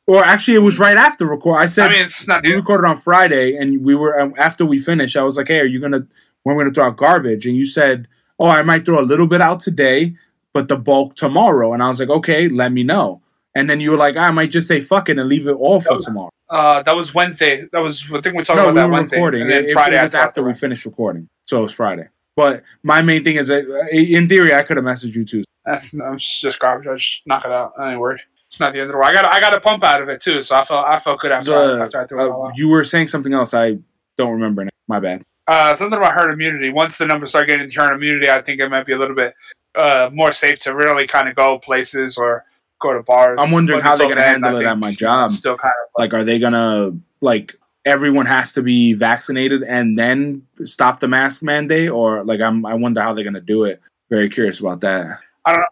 Or actually, it was right after record. I said, I mean, it's not we recorded on Friday, and we were after we finished. I was like, "Hey, are you gonna? When we're gonna throw out garbage?" And you said, "Oh, I might throw a little bit out today, but the bulk tomorrow." And I was like, "Okay, let me know." And then you were like, "I might just say fuck it and leave it all for tomorrow." uh, that was Wednesday. That was I think we talked No, about we that were Wednesday. recording. And then It, Friday it was after we finished recording, so it was Friday. But my main thing is that, uh, in theory, I could have messaged you too. That's it's just garbage. I just knock it out. I ain't worried. It's not the end of the world. I got I got a pump out of it too, so I felt I felt good after, I, after I The, threw it all uh, out. you were saying something else. I don't remember. Now. My bad. Uh, something about herd immunity. Once the numbers start getting to herd immunity, I think it might be a little bit uh, more safe to really kind of go places or go to bars. I'm wondering how they're gonna handle it at my job. Still kind of Like, are they gonna like everyone has to be vaccinated and then stop the mask mandate, or like I'm I wonder how they're gonna do it. Very curious about that. I don't. know.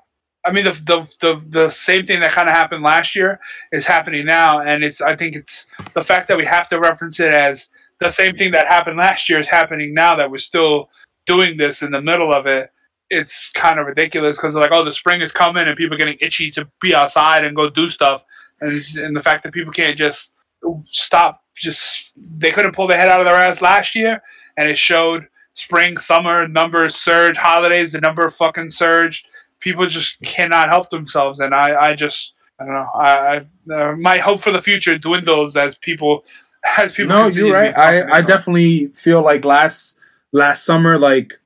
I mean, the the the, the same thing that kind of happened last year is happening now, and it's I think it's the fact that we have to reference it as the same thing that happened last year is happening now that we're still doing this in the middle of it. It's kind of ridiculous because like, oh, the spring is coming and people are getting itchy to be outside and go do stuff, and and the fact that people can't just stop, just they couldn't pull their head out of their ass last year, and it showed spring, summer numbers surge, holidays the number fucking surged people just cannot help themselves and I, I just I don't know. I, I uh, my hope for the future dwindles as people as people. no, you're right. I, I definitely feel like last last summer, like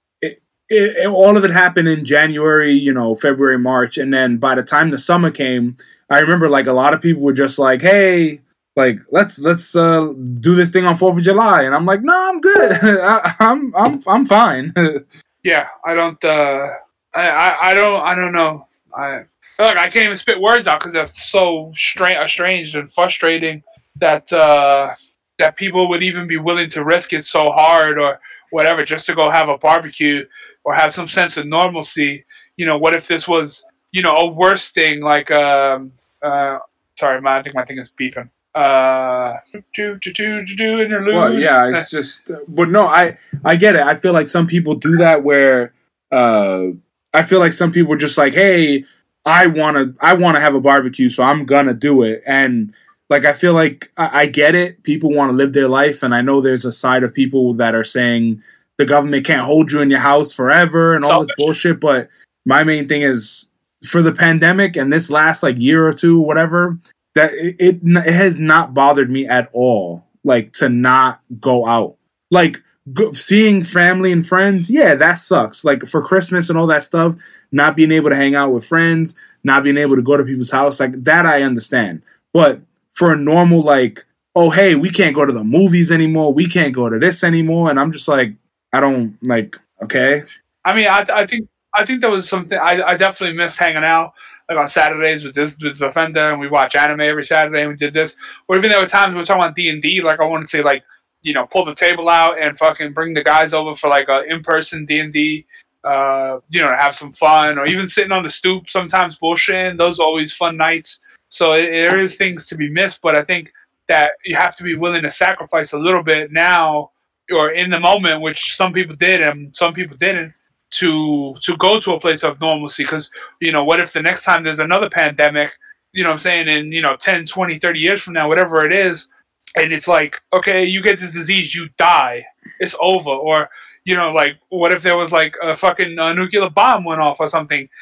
it, it, all of it happened in January, you know, February, March, and then by the time the summer came, I remember like a lot of people were just like, "Hey, like let's let's uh, do this thing on Fourth of July," and I'm like, "No, I'm good. I, I'm I'm I'm fine." Yeah, I don't. Uh, I, I I don't. I don't know. I look. I can't even spit words out because that's so stra- estranged and frustrating that uh, that people would even be willing to risk it so hard or whatever just to go have a barbecue or have some sense of normalcy. You know, what if this was you know a worse thing like um uh sorry, my, I think my thing is beeping. Uh, do do do do do interlude. Well, yeah, it's just, but no, I I get it. I feel like some people do that where, uh, I feel like some people are just like, hey, I want to, I want to have a barbecue, so I'm gonna do it, and like I feel like I, I get it. People want to live their life, and I know there's a side of people that are saying the government can't hold you in your house forever and all this bullshit. But my main thing is for the pandemic and this last like year or two, whatever that it, it, it has not bothered me at all like to not go out like go, seeing family and friends yeah that sucks like for christmas and all that stuff not being able to hang out with friends not being able to go to people's house like that i understand but for a normal like oh hey we can't go to the movies anymore we can't go to this anymore and i'm just like i don't like okay I mean, I, I think I think there was something. I, I definitely missed hanging out like on Saturdays with this with Defender, and we watch anime every Saturday, and we did this. Or even there were times we were talking about D and D. Like I wanted to like you know pull the table out and fucking bring the guys over for like a in person D and D. Uh, you know, have some fun, or even sitting on the stoop sometimes bullshitting. Those are always fun nights. So it, there is things to be missed, but I think that you have to be willing to sacrifice a little bit now or in the moment, which some people did and some people didn't to to go to a place of normalcy. Because you know what if the next time there's another pandemic you know what i'm saying in you know 10 20 30 years from now whatever it is and it's like okay you get this disease you die. It's over. Or you know like what if there was like a fucking uh, nuclear bomb went off or something?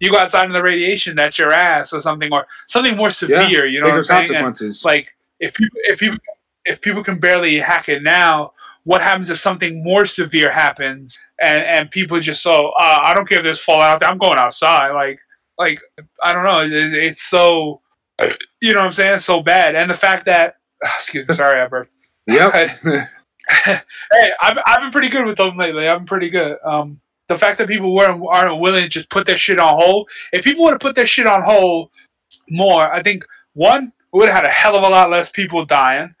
You go outside in the radiation that's your ass or something or something more severe you know what bigger i'm saying? And, consequences. like if you if people if people can barely hack it now what happens if something more severe happens and and people just so uh, i don't care if there's fallout i'm going outside. Like like i don't know it, it's so you know what i'm saying? It's so bad. And the fact that excuse me sorry i burped yep. Hey I've, I've been pretty good with them lately. I've been pretty good. Um the fact that people weren't aren't willing to just put their shit on hold if people would have put their shit on hold more i think one we would have had a hell of a lot less people dying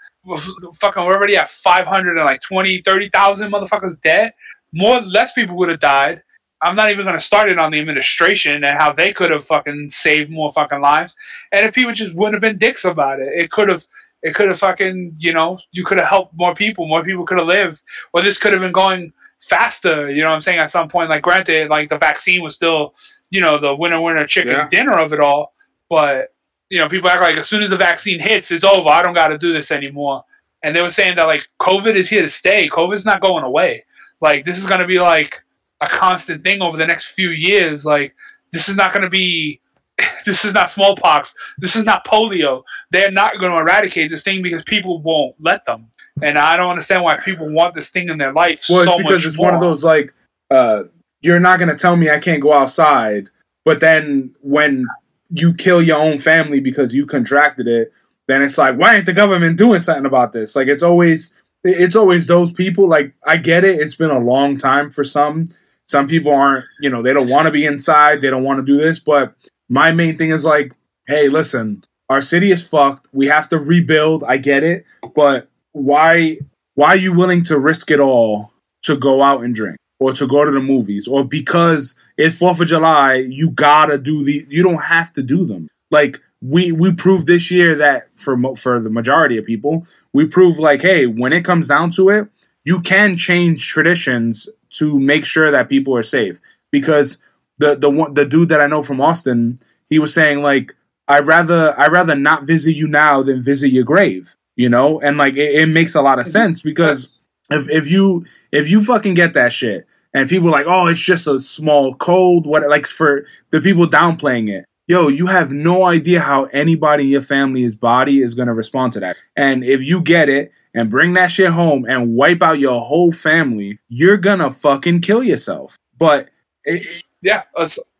fucking we're already at 500 and like 20 30,000 motherfuckers dead. More less people would have died. I'm not even going to start it on the administration and how they could have fucking saved more fucking lives. And if people just wouldn't have been dicks about it it could have it could have fucking you know you could have helped more people more people could have lived or this could have been going faster you know what I'm saying at some point. Like granted like the vaccine was still you know the winner winner chicken Yeah. dinner of it all but you know, people act like as soon as the vaccine hits, it's over. I don't got to do this anymore. And they were saying that like COVID is here to stay. COVID's not going away. Like this is going to be like a constant thing over the next few years. Like this is not going to be. This is not smallpox. This is not polio. They're not going to eradicate this thing because people won't let them. And I don't understand why people want this thing in their life Well, so it's because it's more. one of those like uh, you're not gonna tell me I can't go outside, but then when you kill your own family because you contracted it, then it's like why ain't the government doing something about this? Like it's always it's always those people. Like I get it, it's been a long time for some. Some people aren't, you know, they don't want to be inside, they don't want to do this. But my main thing is like, hey, listen, our city is fucked. We have to rebuild. I get it, but why why are you willing to risk it all to go out and drink or to go to the movies or because it's Fourth of July, you gotta do the. You don't have to do them. Like we we proved this year that for mo- for the majority of people, we proved like, hey, when it comes down to it, you can change traditions to make sure that people are safe. Because the the one the dude that I know from Austin, he was saying like, I'd rather I'd rather not visit you now than visit your grave. You know, and like it, it makes a lot of mm-hmm. sense because if if you if you fucking get that shit and people like, oh, it's just a small cold, what like for the people downplaying it. yo, you have no idea how anybody in your family's body is gonna respond to that. And if you get it and bring that shit home and wipe out your whole family, you're gonna fucking kill yourself. But it, Yeah,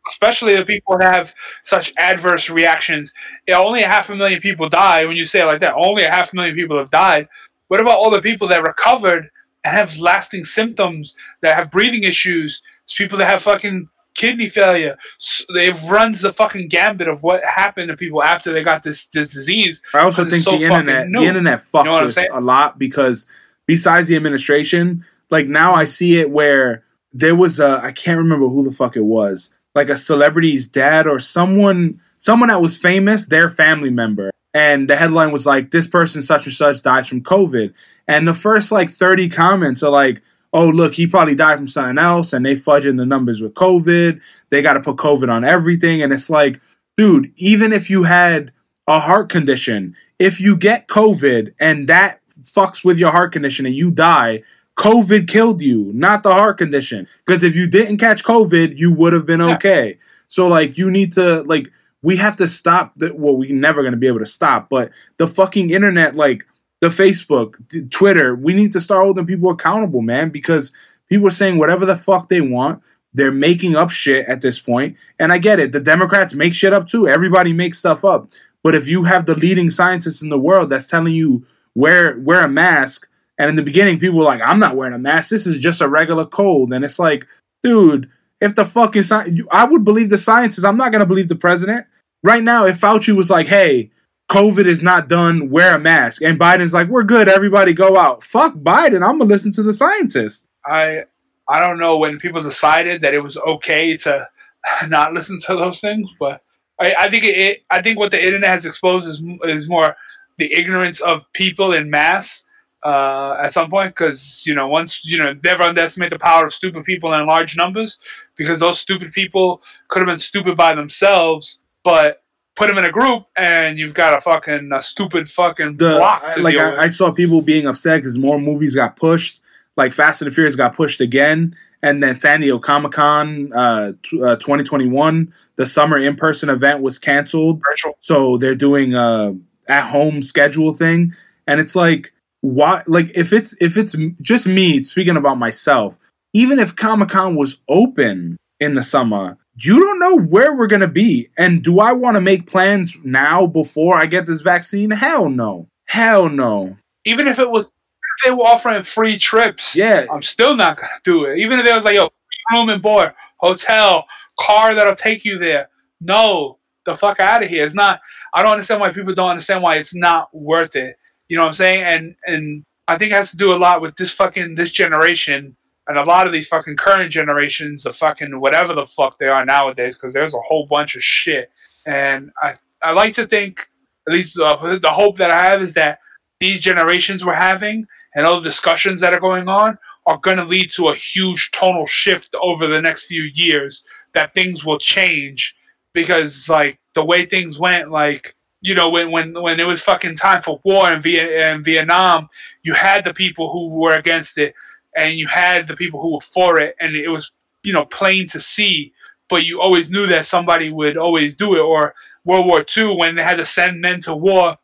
especially the people have such adverse reactions. Only a half a million people die. When you say it like that, only a half a million people have died. What about all the people that recovered have lasting symptoms, that have breathing issues, It's people that have fucking kidney failure? S- It runs the fucking gambit of what happened to people after they got this this disease. I also think so the internet the internet fucked know us a lot because besides the administration, like now I see it where there was a I can't remember who the fuck it was, like a celebrity's dad or someone someone that was famous, their family member. And the headline was like, This person such and such dies from COVID. And the first like 30 comments are like, Oh, look, he probably died from something else, and they fudging the numbers with COVID. They got to put COVID on everything. And it's like, dude, even if you had a heart condition, if you get COVID and that fucks with your heart condition and you die, COVID killed you, not the heart condition. Because if you didn't catch COVID, you would have been Yeah. okay. So like you need to like we have to stop the well, we're never gonna be able to stop, but the fucking internet, like the Facebook, t- Twitter, we need to start holding people accountable, man, because people are saying whatever the fuck they want. They're making up shit at this. And I get it. The Democrats make shit up too. Everybody makes stuff up. But if you have the leading scientists in the world that's telling you wear wear a mask, and in the beginning people were like, I'm not wearing a mask. This is just a regular cold. And it's like, dude, if the fucking sci- you- I would believe the scientists. I'm not gonna believe the president. Right now, if Fauci was like, hey, COVID is not done, wear a mask, and Biden's like, we're good, everybody go out. Fuck Biden. I'm gonna listen to the scientists. I I don't know when people decided that it was okay to not listen to those things, but I, I think it, it. I think what the internet has exposed is is more the ignorance of people in mass uh, at some point. Because you know, once you know, never underestimate the power of stupid people in large numbers, because those stupid people could have been stupid by themselves, but put them in a group and you've got a fucking a stupid fucking the block I- like I. I saw people being upset because more movies got pushed. Like Fast and the Furious got pushed again, and then San Diego Comic Con uh, t- uh, 2021, the summer in person event was canceled. virtual. So they're doing a at home schedule thing, and it's like why? Like if it's if it's just me speaking about myself, even if Comic Con was open in the summer. You don't know where we're gonna be, and do I want to make plans now before I get this vaccine? Hell no, hell no. Even if it was, if they were offering free trips, Yeah, I'm still not gonna do it. Even if there was like, yo, room and board, hotel, car that'll take you there. No, the fuck out of here. It's not. I don't understand why people don't understand why it's not worth it. You know what I'm saying? And and I think it has to do a lot with this fucking this generation and a lot of these fucking current generations, the fucking whatever the fuck they are nowadays, because there's a whole bunch of shit. And I I like to think, at least uh, the hope that I have is that these generations we're having and all the discussions that are going on are going to lead to a huge tonal shift over the next few years that things will change because like the way things went like you know when when when it was fucking time for war in, Viet- in Vietnam you had the people who were against it and you had the people who were for it and it was you know plain to see but you always knew that somebody would always do it or World War II when they had to send men to war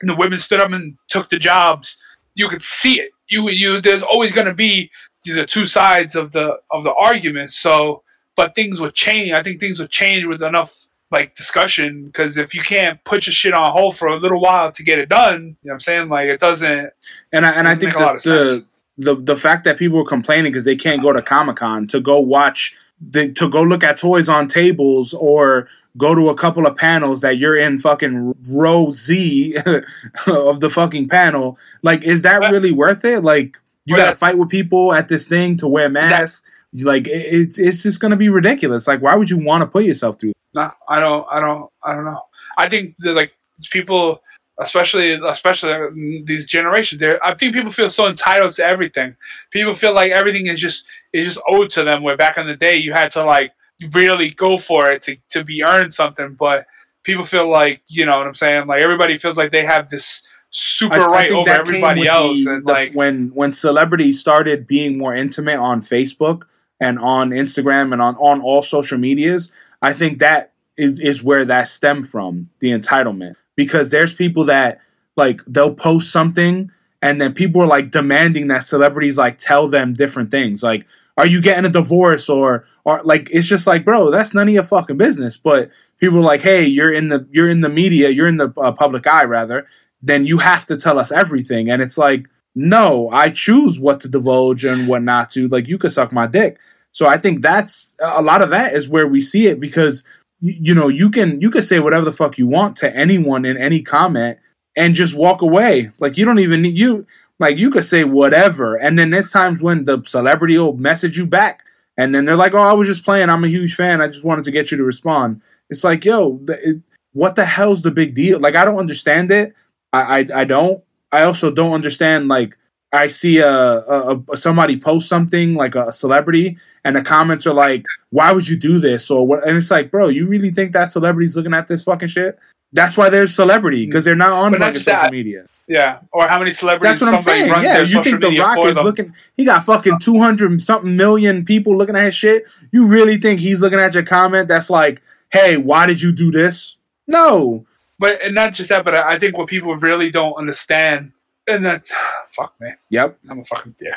and the women stood up and took the jobs you could see it. You you there's always going to be the two sides of the of the argument. So, but things would change. I think things would change with enough like discussion because if you can't put your shit on hold for a little while to get it done, you know what I'm saying? Like it doesn't. and I and I think make a lot this, the the the fact that people were complaining because they can't go to Comic Con to go watch the, to go look at toys on tables or go to a couple of panels that you're in fucking row Z of the fucking panel. Like, is that really worth it? Like, you got to fight with people at this thing to wear masks. Like, it's it's just gonna be ridiculous. Like, why would you want to put yourself through? No, I don't. I don't. I don't know. I think that like people, especially especially these generations, there. I think people feel so entitled to everything. People feel like everything is just is just owed to them. Where back in the day, you had to like really go for it to to be earned something. But people feel like you know what I'm saying. Like everybody feels like they have this super right over everybody else, the- and like when when celebrities started being more intimate on Facebook and on Instagram and on on all social medias, I think that is is where that stemmed from the entitlement. Because there's people that like they'll post something and then people are like demanding that celebrities like tell them different things. Like are you getting a divorce or or like it's just like bro that's none of your fucking business. But people are like hey you're in the you're in the media you're in the uh, public eye rather then you have to tell us everything. And it's like no i choose what to divulge and what not to. Like you could suck my dick. So i think that's a lot of that is where we see it because you know you can you can say whatever the fuck you want to anyone in any comment and just walk away. Like you don't even need you like you could say whatever. And then there's times when the celebrity will message you back and then they're like oh i was just playing. I'm a huge fan. I just wanted to get you to respond. It's like yo the, it, what the hell's the big deal? Like i don't understand it. I i, I don't i also don't understand like i see a, a, a somebody post something like a celebrity and the comments are like why would you do this or what and it's like bro you really think that celebrity's looking at this fucking shit that's why there's celebrity mm. because they're not on But fucking social that. media Yeah, or how many celebrities that's what I'm saying. Yeah, you think The Rock is them. looking? He got fucking two hundred something million people looking at his shit. You really think he's looking at your comment? That's like, hey, why did you do this? No, But and not just that, but I I think what people really don't understand, and that's fuck me, Yep. I'm a fucking dick.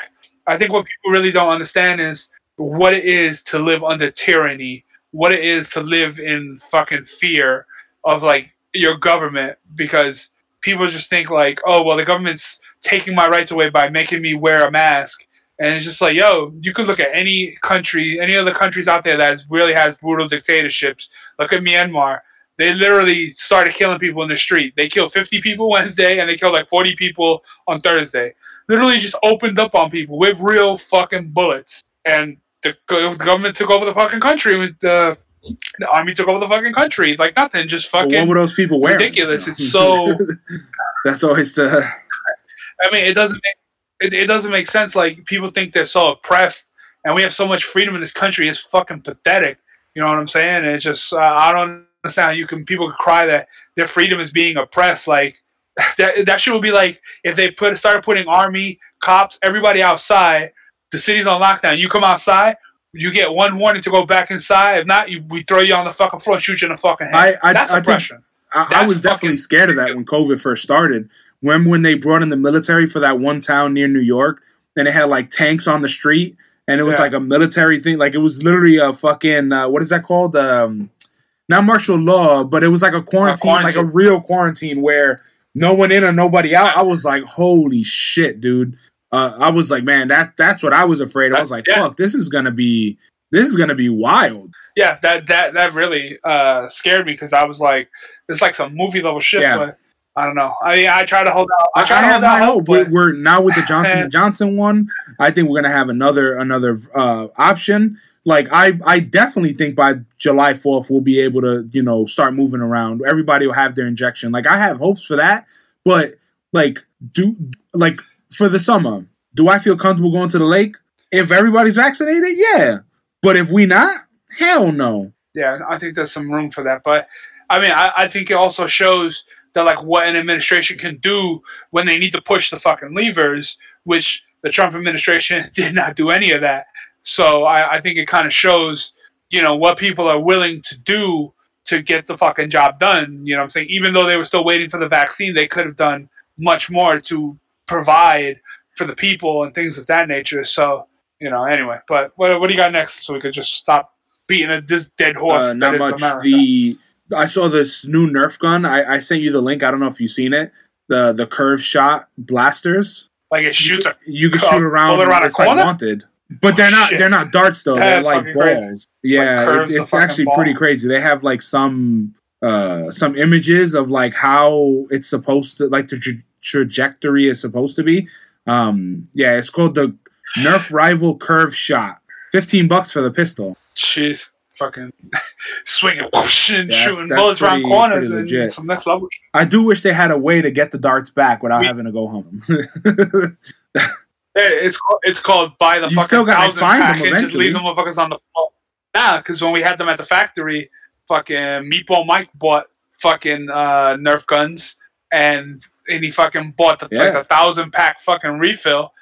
I think what people really don't understand is what it is to live under tyranny, what it is to live in fucking fear of like your government, because people just think like, oh well, the government's taking my rights away by making me wear a mask. And it's just like, yo, you could look at any country, any other countries out there that really has brutal dictatorships. Look at Myanmar they literally started killing people in the street. They killed 50 people Wednesday and they killed like 40 people on Thursday. Literally just opened up on people with real fucking bullets. And the, the government took over the fucking country. With the, the army took over the fucking country. It's like nothing, just But what fucking. were those people wearing? ridiculous. It's so- that's always the. I mean, it doesn't make it, it doesn't make sense. Like people think they're so oppressed, and we have so much freedom in this country. It's fucking pathetic. You know what I'm saying? It's just uh, I don't how you can people can cry that their freedom is being oppressed. Like that that shit would be like if they put started putting army cops everybody outside. The city's on lockdown. You come outside. You get one warning to go back inside. If not, you, we throw you on the fucking floor, and shoot you in the fucking head. I- I- That's I think- oppression. I, I That's was definitely scared of that when COVID first started. When when they brought in the military for that one town near New York, and it had like tanks on the street, and it was Yeah. like a military thing. Like it was literally a fucking uh, what is that called? Um, not martial law, but it was like a quarantine, like a real quarantine where no one in or nobody out. I was like, holy shit, dude. Uh, I was like, man, that that's what I was afraid. of. I was like, Yeah. fuck, this is gonna be this is gonna be wild. yeah, that that that really uh, scared me because I was like, it's like some movie level shit. Yeah. But I don't know. I mean, I try to hold out. I try I to have hold out hope, but we're now with the Johnson and Johnson one. I think we're gonna have another another uh, option. Like I, I definitely think by July fourth we'll be able to you know start moving around. Everybody will have their injection. Like I have hopes for that, but like do like for the summer, do I feel comfortable going to the lake if everybody's vaccinated? Yeah, but if we not, hell no. yeah, I think there's some room for that. But I mean, I, I think it also shows that like what an administration can do when they need to push the fucking levers, which the Trump administration did not do any of that. So I, I think it kind of shows, you know, what people are willing to do to get the fucking job done. You know what I'm saying? Even though they were still waiting for the vaccine, they could have done much more to provide for the people and things of that nature. So, you know, anyway, but what, what do you got next so we could just stop beating a, this dead horse Uh, not much. America? The I saw this new Nerf gun. I, I sent you the link. I don't know if you've seen it. The the curve shot blasters. like it shoots a You can shoot around. bullet around a it's like wanted, but they're not. shit. They're not darts though. they're like fucking crazy. balls. yeah, curves it, it's actually ball. pretty crazy. They have like some uh some images of like how it's supposed to like the tra- trajectory is supposed to be. Um, yeah, it's called the Nerf Rival Curve Shot. Fifteen bucks for the pistol. jeez, fucking swinging whoosh, and Yeah, shooting that's bullets around corners and legit. some next level. I do wish they had a way to get the darts back without We- having to go home. It's called, it's called buy the You fucking thousand find them. Just leave eventually. the motherfuckers on the floor. Nah, because when we had them at the factory, fucking Meatball Mike bought fucking uh, Nerf guns, and and he fucking bought the like a thousand pack fucking refill,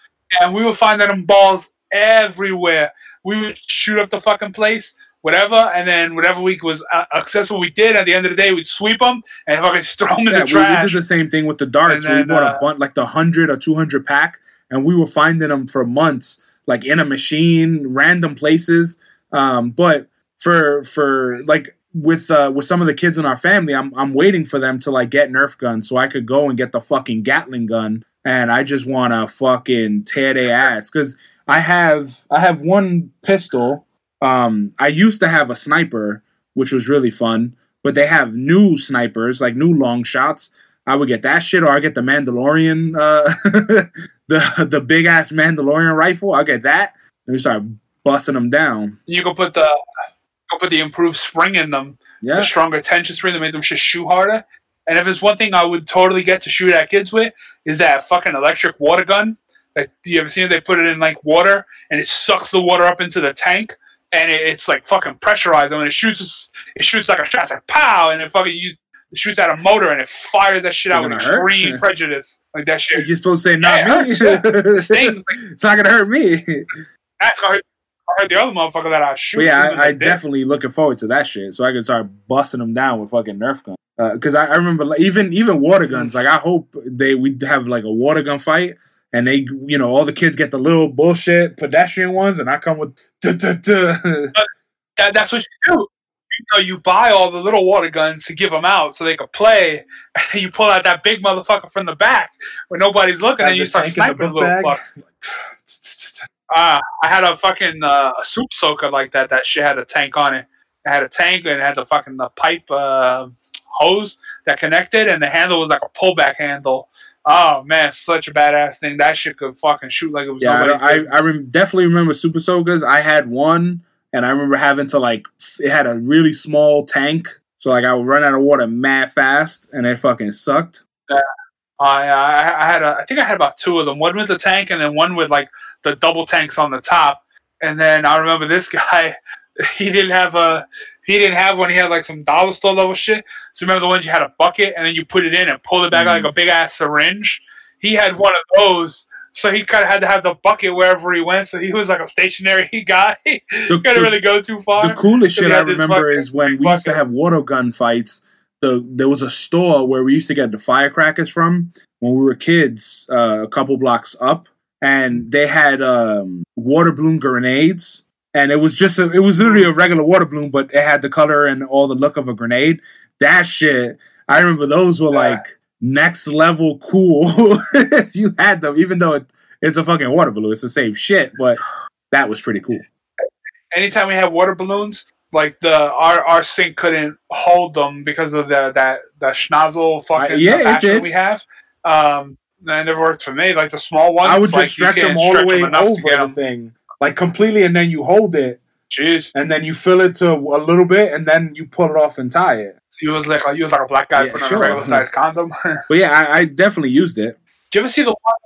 and we were finding them balls everywhere. We would shoot up the fucking place. Whatever, and then whatever week was uh, accessible, we did. At the end of the day, we'd sweep them and fucking throw them in Yeah, the we, we did the same thing with the darts. Where we then, bought uh, a bunch, like the hundred or two hundred pack, and we were finding them for months, like in a machine, random places. Um, but for for like with uh, with some of the kids in our family, I'm I'm waiting for them to like get Nerf guns so I could go and get the fucking Gatling gun, and I just want to fucking tear their ass because I have I have one pistol. Um, I used to have a sniper, which was really fun, but they have new snipers, like new long shots. I would get that shit, or I get the Mandalorian, uh, the the big ass Mandalorian rifle. I'll get that, and we start busting them down. you can put the you can put the improved spring in them, Yeah, the stronger tension spring that made them just shoot harder. And if there's one thing I would totally get to shoot at kids with, is that fucking electric water gun. Like, do you ever seen it? They put it in like water, and it sucks the water up into the tank, and it's like fucking pressurized. And when it shoots, it shoots like a shot, it's like pow, and it fucking you, it shoots out a motor, and it fires that shit Is it out with gonna hurt? prejudice. Like that shit. you're supposed to say not Yeah, me. hurts, It stings. Like, it's not gonna hurt me. that's heard, I heard the other motherfucker that I shoot. But yeah, I, I the dick. definitely looking forward to that shit, so I can start busting them down with fucking Nerf guns. Uh, because I, I remember like, even even water guns. Mm. Like I hope they we have like a water gun fight, and they you know all the kids get the little bullshit pedestrian ones, and I come with duh, duh, duh. that, that's what you do. You know, you buy all the little water guns to give them out so they could play. You pull out that big motherfucker from the back when nobody's looking, and you start in the sniping little bag. fucks. Ah, I had a fucking uh, a Super Soaker like that. That shit had a tank on it. It had a tank and it had the fucking the pipe uh, hose that connected, and the handle was like a pullback handle. Oh man, such a badass thing. That shit could fucking shoot like it was Yeah, I, I. I definitely remember Super Soakers. I had one, and I remember having to like it had a really small tank, so like I would run out of water mad fast, and it fucking sucked. Uh, I, I I had a, I think I had about two of them. One with the tank, and then one with like the double tanks on the top. And then I remember this guy. He didn't have a he didn't have one. He had like some dollar store level shit. So remember the ones you had a bucket and then you put it in and pull it back Mhm. like a big ass syringe. He had one of those. So he kind of had to have the bucket wherever he went. So he was like a stationary guy. he The, couldn't the- really go too far. the coolest shit I remember is when we used to have water gun fights. The there was a store where we used to get the firecrackers from when we were kids, uh, a couple blocks up, and they had um, water balloon grenades. And it was just a, it was literally a regular water balloon, but it had the color and all the look of a grenade. That shit, I remember those were Yeah. like next level cool. if you had them, even though it, it's a fucking water balloon, it's the same shit, but that was pretty cool. anytime we had water balloons, like the our our sink couldn't hold them because of the that the schnozzle fucking Uh, yeah, fashion we have. Um, that never worked for me. Like the small ones, I would just like, stretch them all the way over the thing, like completely, and then you hold it, Jeez, and then you fill it to a little bit, and then you pull it off and tie it. you was like you was like a black guy Yeah, putting sure. a regular sized condom. But yeah, I, I definitely used it. Do you ever see the one?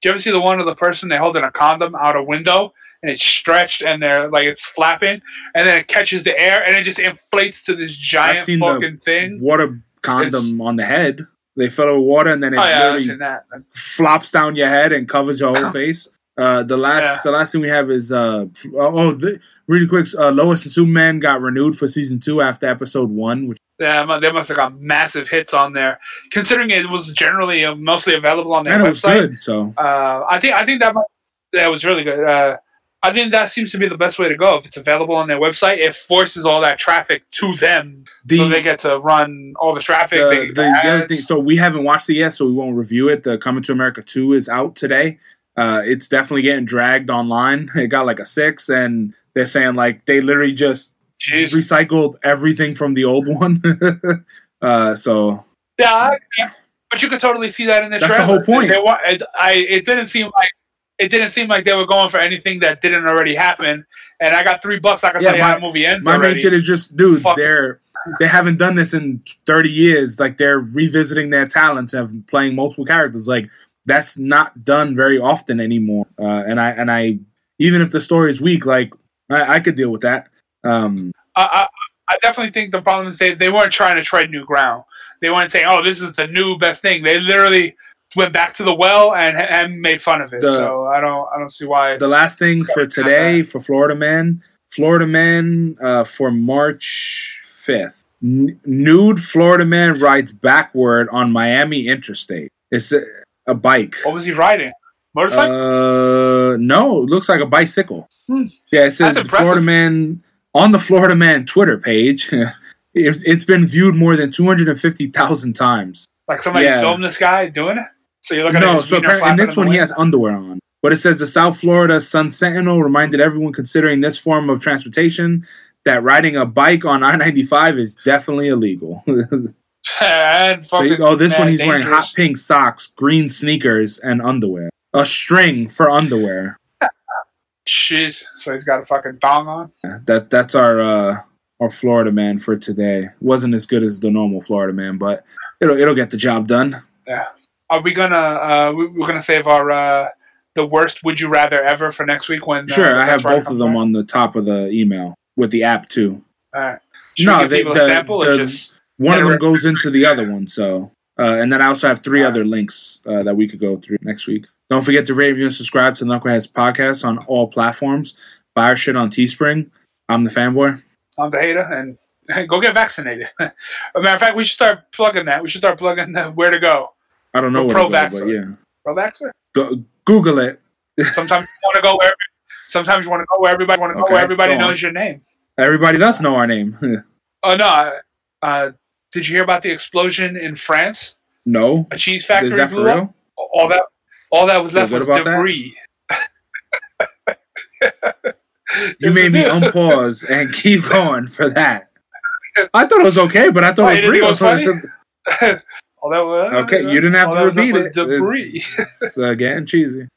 Do you ever see the one of the person they holding a condom out a window and it's stretched and they're like it's flapping and then it catches the air and it just inflates to this giant fucking thing? Water condom on the head. They fill it with water, and then it Oh yeah, literally that. flops down your head and covers your whole face. Uh, the last Yeah. the last thing we have is uh oh the, really quick uh, Lois and Superman got renewed for season two after episode one, which Yeah, they must have got massive hits on there. Considering it was generally uh, mostly available on their and website, good. So uh, I think I think that might, that was really good. Uh, I think that seems to be the best way to go. If it's available on their website, it forces all that traffic to them, the so they get to run all the traffic. the, they the, the the other thing, so we haven't watched it yet, so we won't review it. The Coming to America two is out today. Uh, it's definitely getting dragged online. It got like a six, and they're saying like they literally just Jeez. recycled everything from the old one. uh, so Yeah, I, but you could totally see that in the That's the trailer. whole point. They, wa- it, I it didn't seem like it didn't seem like they were going for anything that didn't already happen. And I got three bucks. I can Yeah, tell you how my- the movie ends. my main shit is just, dude, Fuck. they're they haven't done this in thirty years. Like they're revisiting their talents and playing multiple characters. Like that's not done very often anymore. Uh, and I and I even if the story is weak, like I, I could deal with that. Um, I, I, I definitely think the problem is they, they weren't trying to tread new ground. They weren't saying, "Oh, this is the new best thing." They literally went back to the well and and made fun of it. The- so I don't I don't see why. It's, the last thing for today for Florida Man Florida man uh, for March 5th. N- nude Florida man rides backward on Miami interstate. It's a, bike. What was he riding? Motorcycle? Uh, no, it looks like a bicycle. Hmm. Yeah, it says Florida man on the Florida man Twitter page. it, it's been viewed more than 250,000 times. like somebody yeah. filmed this guy doing it? So you're looking at No, his so apparently in this one he has underwear on. But it says the South Florida Sun Sentinel reminded everyone considering this form of transportation that riding a bike on I 95 is definitely illegal. and so, oh, this one he's wearing hot pink socks, green sneakers, and underwear. A string for underwear. Jeez. So he's got a fucking thong on. Yeah, That that's our uh, our Florida man for today. Wasn't as good as the normal Florida man, but it'll it'll get the job done. Yeah. Are we gonna uh we- we're gonna save our uh the worst would you rather ever for next week when uh, Sure, I have both of them on the top of the email with the app too. Alright. Should No, they- the- a sample or the- just One of them goes into the other one, so uh, and then I also have three other links uh, that we could go through next week. Don't forget to rate, review, and subscribe to the Knuckleheads podcast on all platforms. Buy our shit on Teespring. I'm the fanboy. on the hater and go get vaccinated. As a matter of fact, we should start plugging that. We should start plugging the, where to go. I don't know where pro-vaxxer. yeah, Pro vaxxer. go, Google it. Sometimes you want to go where. Sometimes you want to go where everybody want to go where everybody knows your name. Everybody does know our name. Oh no! Uh, did you hear about the explosion in France? no, A cheese factory is that for blew up. real? All that, all that was left was debris. You made me unpause and keep going for that. I thought it was okay, but I thought Why, it was real. it was All that was okay, you didn't have to repeat it. Debris. It's, getting cheesy.